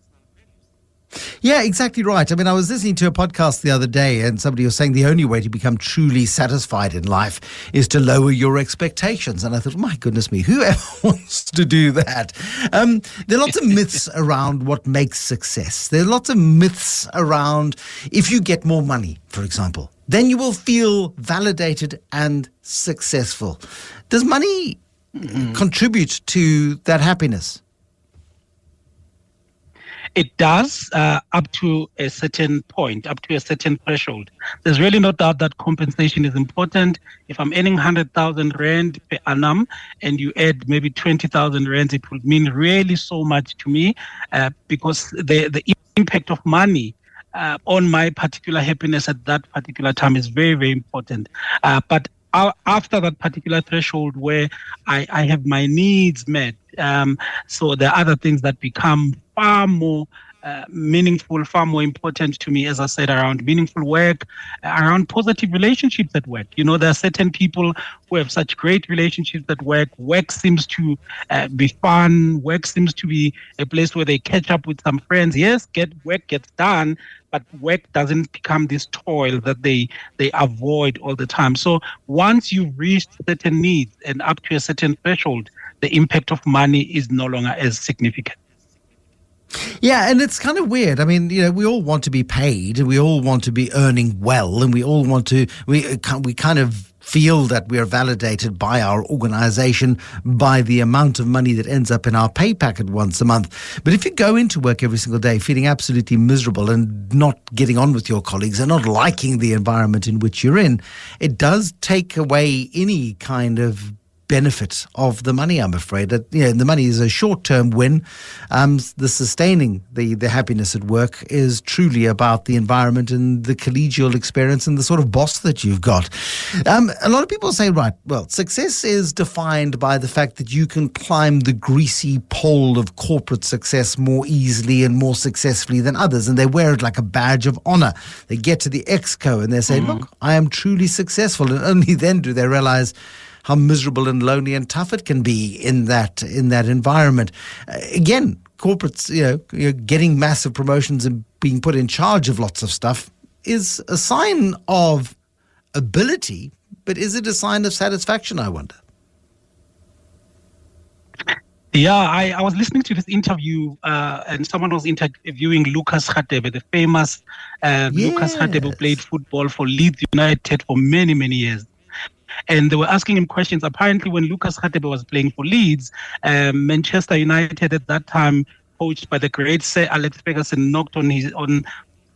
Yeah, exactly right. I mean, I was listening to a podcast the other day, and somebody was saying the only way to become truly satisfied in life is to lower your expectations. And I thought, my goodness me, who ever wants to do that? Um, there are lots of myths around what makes success. There are lots of myths around if you get more money, for example, then you will feel validated and successful. Does money mm-hmm. contribute to that happiness? It does uh, up to a certain point, up to a certain threshold. There's really no doubt that compensation is important. If I'm earning 100,000 Rand per annum and you add maybe 20,000 Rand, it would mean really so much to me uh, because the, the impact of money uh, on my particular happiness at that particular time is very, very important. Uh, but after that particular threshold where I, I have my needs met, um, so there are other things that become far more uh, meaningful, far more important to me, as I said, around meaningful work, around positive relationships at work. You know, there are certain people who have such great relationships at work. Work seems to uh, be fun. Work seems to be a place where they catch up with some friends. Yes, get work gets done, but work doesn't become this toil that they they avoid all the time. So once you've reached certain needs and up to a certain threshold, the impact of money is no longer as significant. Yeah, and it's kind of weird. I mean, you know, we all want to be paid, we all want to be earning well, and we all want to we uh, we kind of feel that we are validated by our organization by the amount of money that ends up in our pay packet once a month. But if you go into work every single day feeling absolutely miserable and not getting on with your colleagues and not liking the environment in which you're in, it does take away any kind of benefit of the money. I'm afraid that you know, the money is a short term win. Um, the sustaining the the happiness at work is truly about the environment and the collegial experience and the sort of boss that you've got. Um, a lot of people say, right, well, success is defined by the fact that you can climb the greasy pole of corporate success more easily and more successfully than others, and they wear it like a badge of honor. They get to the exco and they say, mm-hmm. look, I am truly successful, and only then do they realize how miserable and lonely and tough it can be in that in that environment. Uh, again, corporates, you know, you're getting massive promotions and being put in charge of lots of stuff is a sign of ability, but is it a sign of satisfaction? I wonder. Yeah, I, I was listening to this interview, uh, and someone was interviewing Lucas Radebe, the famous uh, yes. Lucas Radebe, played football for Leeds United for many, many years and they were asking him questions. Apparently, when Lucas Radebe was playing for Leeds, um, Manchester United at that time, coached by the great Sir Alex Ferguson, knocked on his on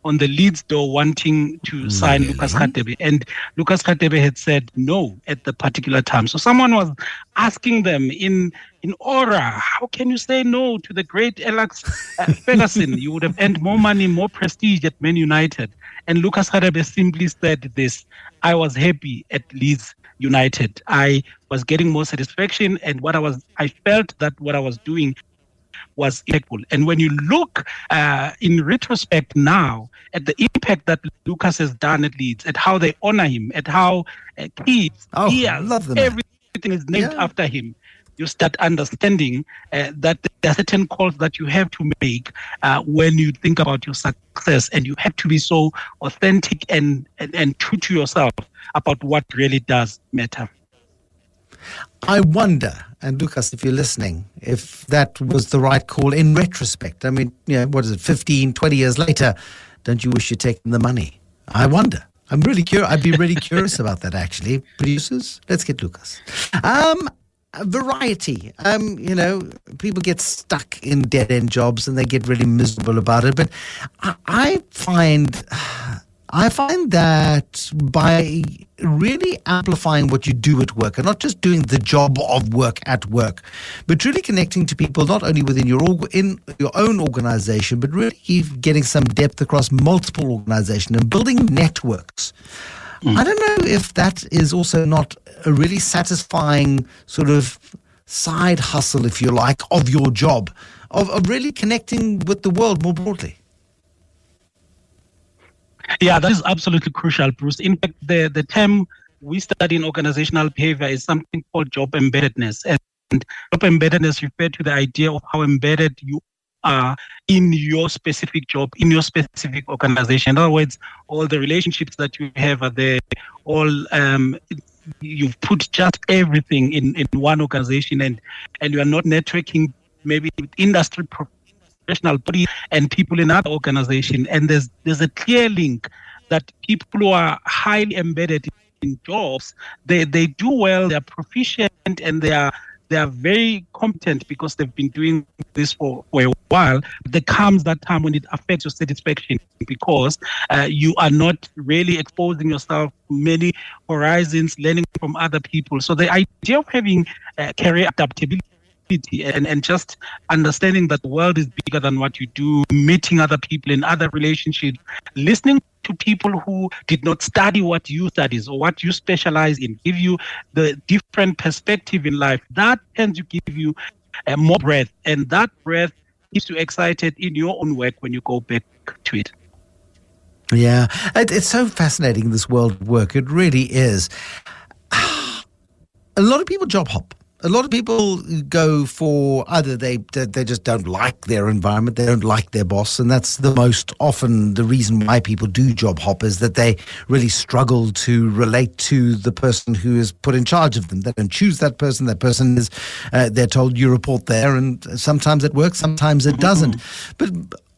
on the Leeds door wanting to sign really? Lucas Radebe. And Lucas Radebe had said no at the particular time. So someone was asking them in in aura, how can you say no to the great Alex uh, Ferguson? you would have earned more money, more prestige at Man United. And Lucas Radebe simply said this, I was happy at Leeds United. I was getting more satisfaction, and what I was, I felt that what I was doing was equal. And when you look uh, in retrospect now at the impact that Lucas has done at Leeds, at how they honor him, at how uh, kids, Oh, ears, love the man. everything is named after him. You start understanding uh, that there are certain calls that you have to make uh, when you think about your success, and you have to be so authentic and, and, and true to yourself about what really does matter. I wonder, and Lucas, if you're listening, if that was the right call in retrospect. I mean, you know, what is it, 15, 20 years later? Don't you wish you'd taken the money? I wonder. I'm really curious. I'd be really curious about that, actually. Producers, let's get Lucas. Um, variety. Um, you know, people get stuck in dead end jobs and they get really miserable about it. But I, I find. I find that by really amplifying what you do at work and not just doing the job of work at work, but really connecting to people not only within your in your own organization, but really getting some depth across multiple organizations and building networks. Mm. I don't know if that is also not a really satisfying sort of side hustle, if you like, of your job, of, of really connecting with the world more broadly. Yeah, that is absolutely crucial, Bruce. In fact, the, the term we study in organizational behavior is something called job embeddedness. And job embeddedness refers to the idea of how embedded you are in your specific job, in your specific organization. In other words, all the relationships that you have are there, all um, you've put just everything in, in one organization and, and you are not networking maybe with industry professional body and people in other organization and there's there's a clear link that people who are highly embedded in jobs they they do well they're proficient and they are they are very competent because they've been doing this for, for a while. There comes that time when it affects your satisfaction because uh, you are not really exposing yourself to many horizons, learning from other people. So the idea of having uh, career adaptability and, and just understanding that the world is bigger than what you do, meeting other people in other relationships, listening to people who did not study what you studies or what you specialize in, give you the different perspective in life. That tends to give you uh, more breath, and that breath keeps you excited in your own work when you go back to it. Yeah, it, it's so fascinating, this world of work. It really is. A lot of people job hop. A lot of people go for either they they just don't like their environment, they don't like their boss, and that's the most often the reason why people do job hop is that they really struggle to relate to the person who is put in charge of them. They don't choose that person. That person is uh, they're told you report there, and sometimes it works, sometimes it doesn't. But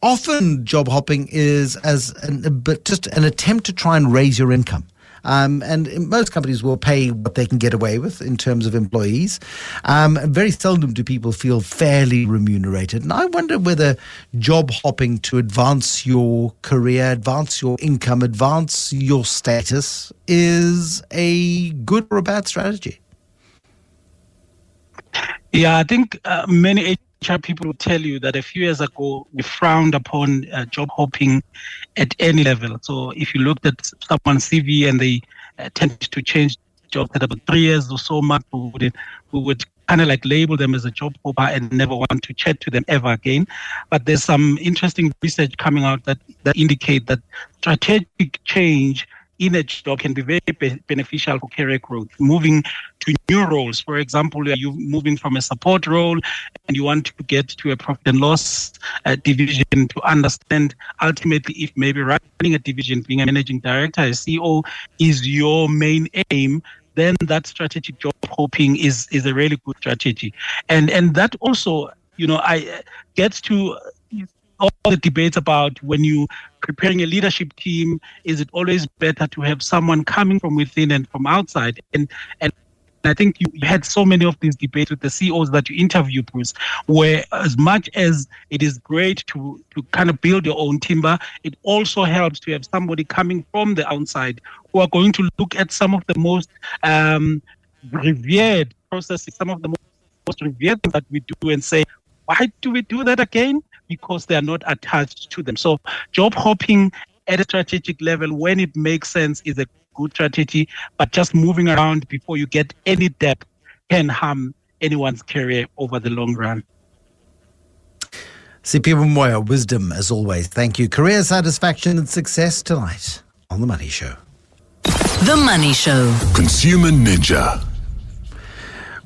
often job hopping is as an, but just an attempt to try and raise your income. Um, and most companies will pay what they can get away with in terms of employees. Um, very seldom do people feel fairly remunerated. And I wonder whether job hopping to advance your career, advance your income, advance your status is a good or a bad strategy. Yeah, I think uh, many people will tell you that a few years ago we frowned upon uh, job hopping at any level. So if you looked at someone's CV and they uh, tend to change jobs at about three years or so much, we would, we would kind of like label them as a job hopper and never want to chat to them ever again. But there's some interesting research coming out that, that indicate that strategic change in a job can be very be- beneficial for career growth. Moving to new roles, for example, you're you moving from a support role and you want to get to a profit and loss uh, division to understand ultimately if maybe running a division, being a managing director, a CEO is your main aim, then that strategic job hoping is is a really good strategy. And and that also, you know, I get to all the debates about when you preparing a leadership team is it always better to have someone coming from within and from outside and and I think you had so many of these debates with the CEOs that you interview, Bruce, where as much as it is great to to kind of build your own timber, it also helps to have somebody coming from the outside who are going to look at some of the most um, revered processes, some of the most revered that we do and say, why do we do that again? Because they are not attached to them. So job hopping at a strategic level, when it makes sense, is a good strategy. But just moving around before you get any depth can harm anyone's career over the long run. Siphiwe Moyo, wisdom as always. Thank you. Career satisfaction and success tonight on The Money Show. The Money Show. Consumer Ninja.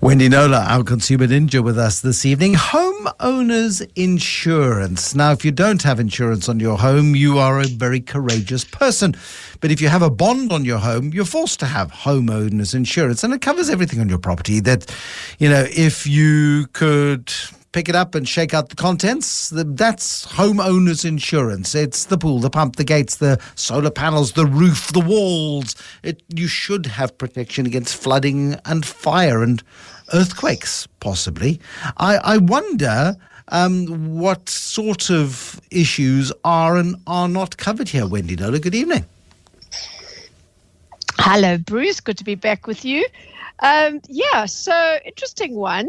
Wendy Knowler, our consumer ninja, with us this evening. Homeowners insurance. Now, if you don't have insurance on your home, you are a very courageous person. But if you have a bond on your home, you're forced to have homeowners insurance, and it covers everything on your property. That, you know, if you could pick it up and shake out the contents. That's homeowners insurance. It's the pool, the pump, the gates, the solar panels, the roof, the walls. It, you should have protection against flooding and fire and earthquakes, possibly. I, I wonder um, what sort of issues are and are not covered here. Wendy Knowler, good evening. Hello, Bruce. Good to be back with you. Um, yeah, so interesting one.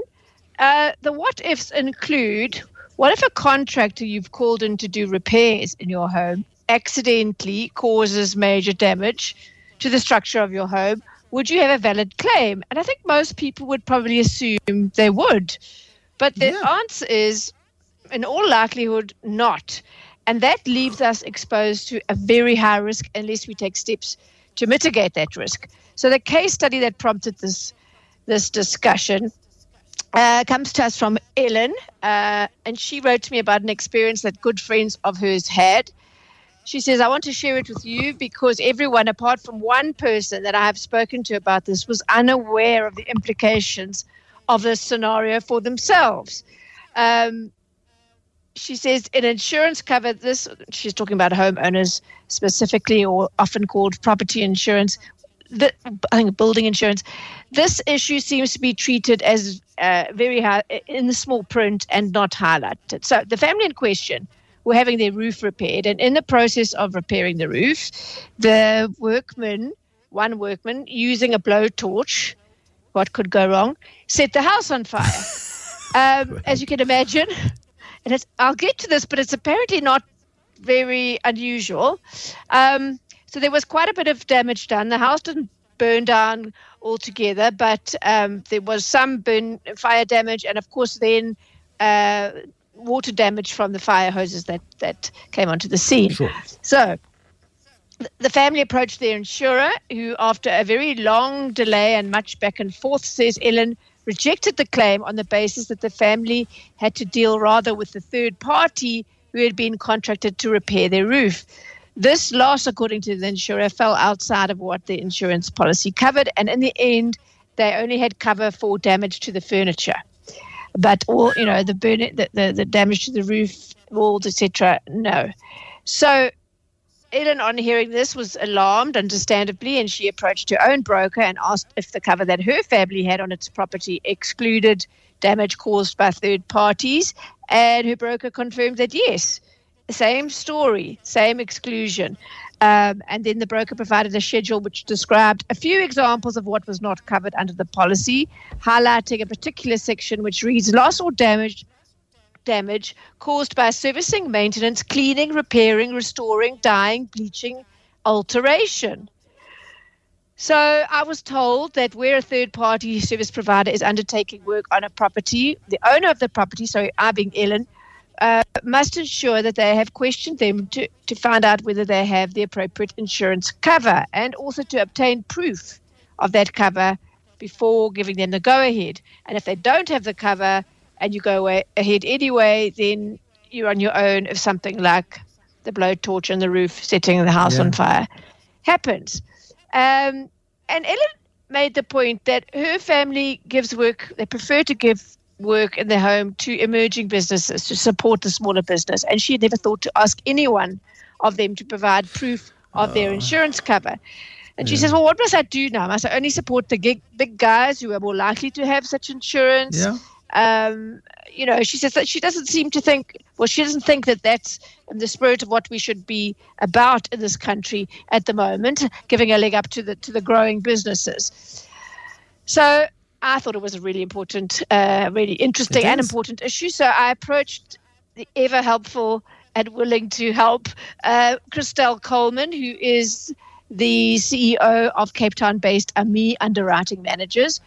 Uh, the what ifs include what if a contractor you've called in to do repairs in your home accidentally causes major damage to the structure of your home? Would you have a valid claim? And I think most people would probably assume they would. But the yeah. answer is, in all likelihood, not. And that leaves us exposed to a very high risk unless we take steps to mitigate that risk. So the case study that prompted this this discussion uh, comes to us from Ellen, uh, and she wrote to me about an experience that good friends of hers had. She says, I want to share it with you because everyone, apart from one person that I have spoken to about this, was unaware of the implications of this scenario for themselves. Um, she says, in insurance cover, this, she's talking about homeowners specifically, or often called property insurance, the, I think building insurance. This issue seems to be treated as uh, very high in the small print and not highlighted. So the family in question were having their roof repaired, and in the process of repairing the roof, the workman, one workman, using a blowtorch, what could go wrong, set the house on fire. um, as you can imagine, and I'll get to this, but it's apparently not very unusual. Um, so there was quite a bit of damage done. The house didn't burn down altogether, but um, there was some burn fire damage, and of course then uh, water damage from the fire hoses that that came onto the scene. Sure. So the family approached their insurer, who, after a very long delay and much back and forth, says Ellen rejected the claim on the basis that the family had to deal rather with the third party who had been contracted to repair their roof. This loss, according to the insurer, fell outside of what the insurance policy covered, and in the end, they only had cover for damage to the furniture. But all you know, the burn, the, the, the damage to the roof, walls, etc. No. So Ellen, on hearing this, was alarmed, understandably, and she approached her own broker and asked if the cover that her family had on its property excluded damage caused by third parties. And her broker confirmed that yes, same story, same exclusion. Um, and then the broker provided a schedule which described a few examples of what was not covered under the policy, highlighting a particular section which reads loss or damage damage caused by servicing, maintenance, cleaning, repairing, restoring, dyeing, bleaching, alteration. So I was told that where a third party service provider is undertaking work on a property, the owner of the property, so I being Ellen, uh, must ensure that they have questioned them to, to find out whether they have the appropriate insurance cover and also to obtain proof of that cover before giving them the go ahead. And if they don't have the cover and you go away, ahead anyway, then you're on your own if something like the blowtorch on the roof setting the house yeah. on fire happens. Um, and Ellen made the point that her family gives work, they prefer to give work in their home to emerging businesses to support the smaller business. And she had never thought to ask anyone of them to provide proof of their ah. insurance cover. And she says, Well, what must I do now? Must I only support the gig, big guys who are more likely to have such insurance? Yeah. Um, you know, she says that she doesn't seem to think, well, she doesn't think that that's in the spirit of what we should be about in this country at the moment, giving a leg up to the to the growing businesses. So I thought it was a really important, uh, really interesting and important issue. So I approached the ever helpful and willing to help uh, Christelle Colman, who is the CEO of Cape Town based AMI Underwriting Managers.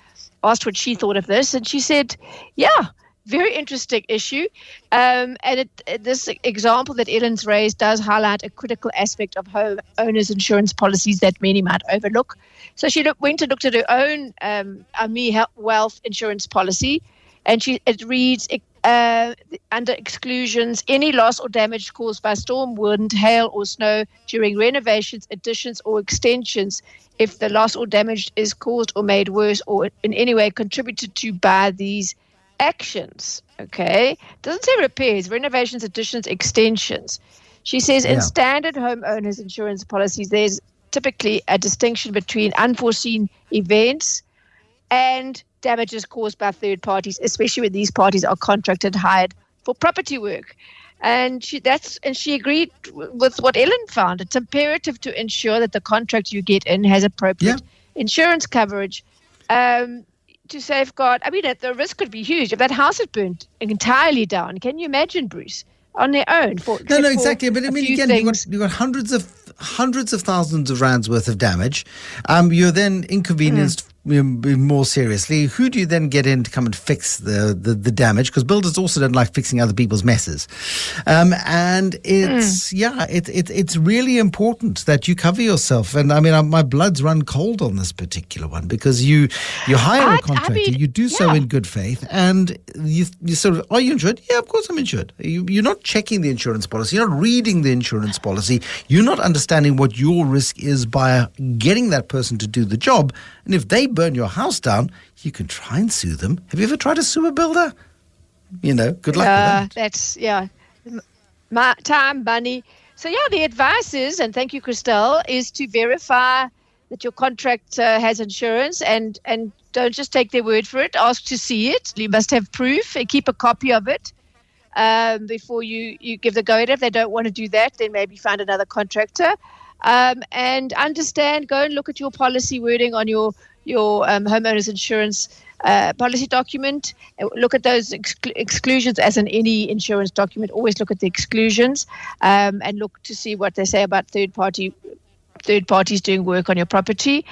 Asked what she thought of this, and she said, Yeah, very interesting issue. Um, and it, this example that Ellen's raised does highlight a critical aspect of home owners' insurance policies that many might overlook. So she look, went and looked at her own um, Ami Wealth insurance policy, and she it reads uh, under exclusions any loss or damage caused by storm, wind, hail, or snow during renovations, additions, or extensions if the loss or damage is caused or made worse or in any way contributed to by these actions. Okay. Doesn't say repairs, renovations, additions, extensions. She says in standard homeowners insurance policies, there's typically a distinction between unforeseen events and damages caused by third parties, especially when these parties are contracted hired for property work. And she that's and she agreed w- with what Ellen found. It's imperative to ensure that the contract you get in has appropriate insurance coverage um, to safeguard. I mean, the risk could be huge if that house had burnt entirely down. Can you imagine, Bruce, on their own? For, No, no, exactly. But I mean, again, you've got, you've got hundreds of hundreds of thousands of rands worth of damage. Um, you're then inconvenienced know, more seriously. Who do you then get in to come and fix the the, the damage? Because builders also don't like fixing other people's messes. Um, and it's yeah, it, it it's really important that you cover yourself. And I mean, uh, my blood's run cold on this particular one because you you hire a contractor, you do so in good faith, and you you sort of are you insured? Yeah, of course I'm insured. You, you're not checking the insurance policy. You're not reading the insurance policy. You're not understanding what your risk is by getting that person to do the job. And if they burn your house down, you can try and sue them. Have you ever tried to sue a builder? You know, good luck with yeah, that. that's yeah, my time, money. So yeah, the advice is, and thank you, Christelle, is to verify that your contract uh, has insurance, and and don't just take their word for it. Ask to see it. You must have proof. And keep a copy of it um, before you you give the go ahead. If they don't want to do that, then maybe find another contractor. Um, and understand. Go and look at your policy wording on your your um, homeowners insurance uh, policy document. Look at those exclu- exclusions as in any insurance document. Always look at the exclusions um, and look to see what they say about third party third parties doing work on your property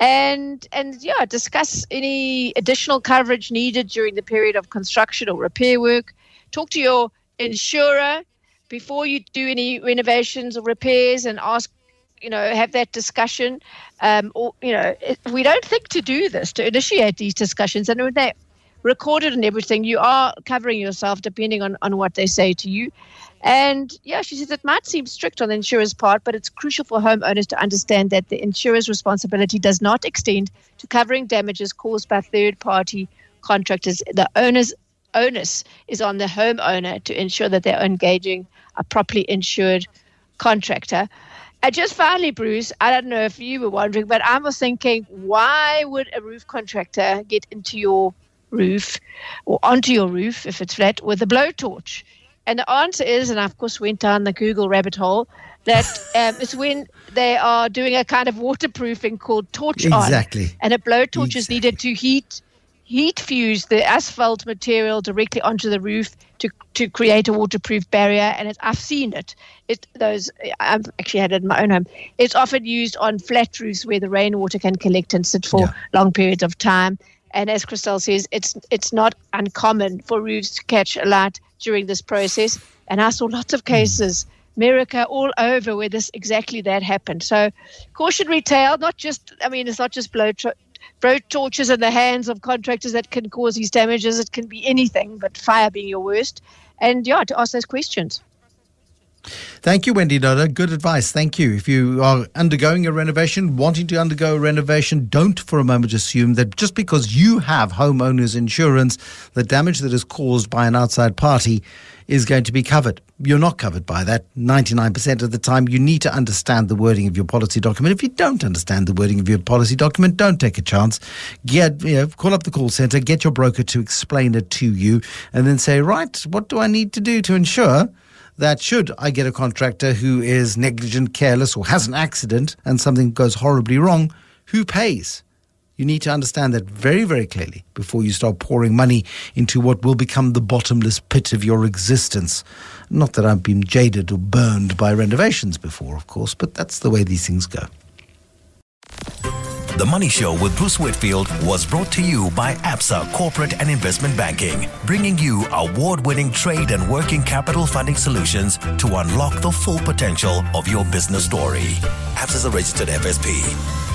and and yeah discuss any additional coverage needed during the period of construction or repair work talk to your insurer before you do any renovations or repairs and ask you know have that discussion um, or you know we don't think to do this to initiate these discussions and when they recorded and everything you are covering yourself depending on, on what they say to you and yeah, she says it might seem strict on the insurer's part, but it's crucial for homeowners to understand that the insurer's responsibility does not extend to covering damages caused by third party contractors. The owner's onus is on the homeowner to ensure that they're engaging a properly insured contractor. And just finally, Bruce, I don't know if you were wondering, but I was thinking, why would a roof contractor get into your roof or onto your roof if it's flat with a blowtorch? And the answer is, and I of course went down the Google rabbit hole, that um, it's when they are doing a kind of waterproofing called torch on. Exactly. And a blowtorch is needed to heat heat fuse the asphalt material directly onto the roof to to create a waterproof barrier. And it, I've seen it. It those I've actually had it in my own home. It's often used on flat roofs where the rainwater can collect and sit for long periods of time. And as Christelle says, it's it's not uncommon for roofs to catch a light during this process. And I saw lots of mm. cases, America all over, where this exactly that happened. So, cautionary tale. Not just, I mean, it's not just blow blow torches in the hands of contractors that can cause these damages. It can be anything, but fire being your worst. And yeah, to ask those questions. Thank you, Wendy Knowler. Good advice. Thank you. If you are undergoing a renovation, wanting to undergo a renovation, don't for a moment assume that just because you have homeowners insurance, the damage that is caused by an outside party is going to be covered. You're not covered by that 99% of the time. You need to understand the wording of your policy document. If you don't understand the wording of your policy document, don't take a chance. Get, you know, call up the call center, get your broker to explain it to you, and then say, right, what do I need to do to ensure that should I get a contractor who is negligent, careless, or has an accident and something goes horribly wrong, who pays? You need to understand that very, very clearly before you start pouring money into what will become the bottomless pit of your existence. Not that I've been jaded or burned by renovations before, of course, but that's the way these things go. The Money Show with Bruce Whitfield was brought to you by ABSA Corporate and Investment Banking, bringing you award winning trade and working capital funding solutions to unlock the full potential of your business story. ABSA is a registered FSP.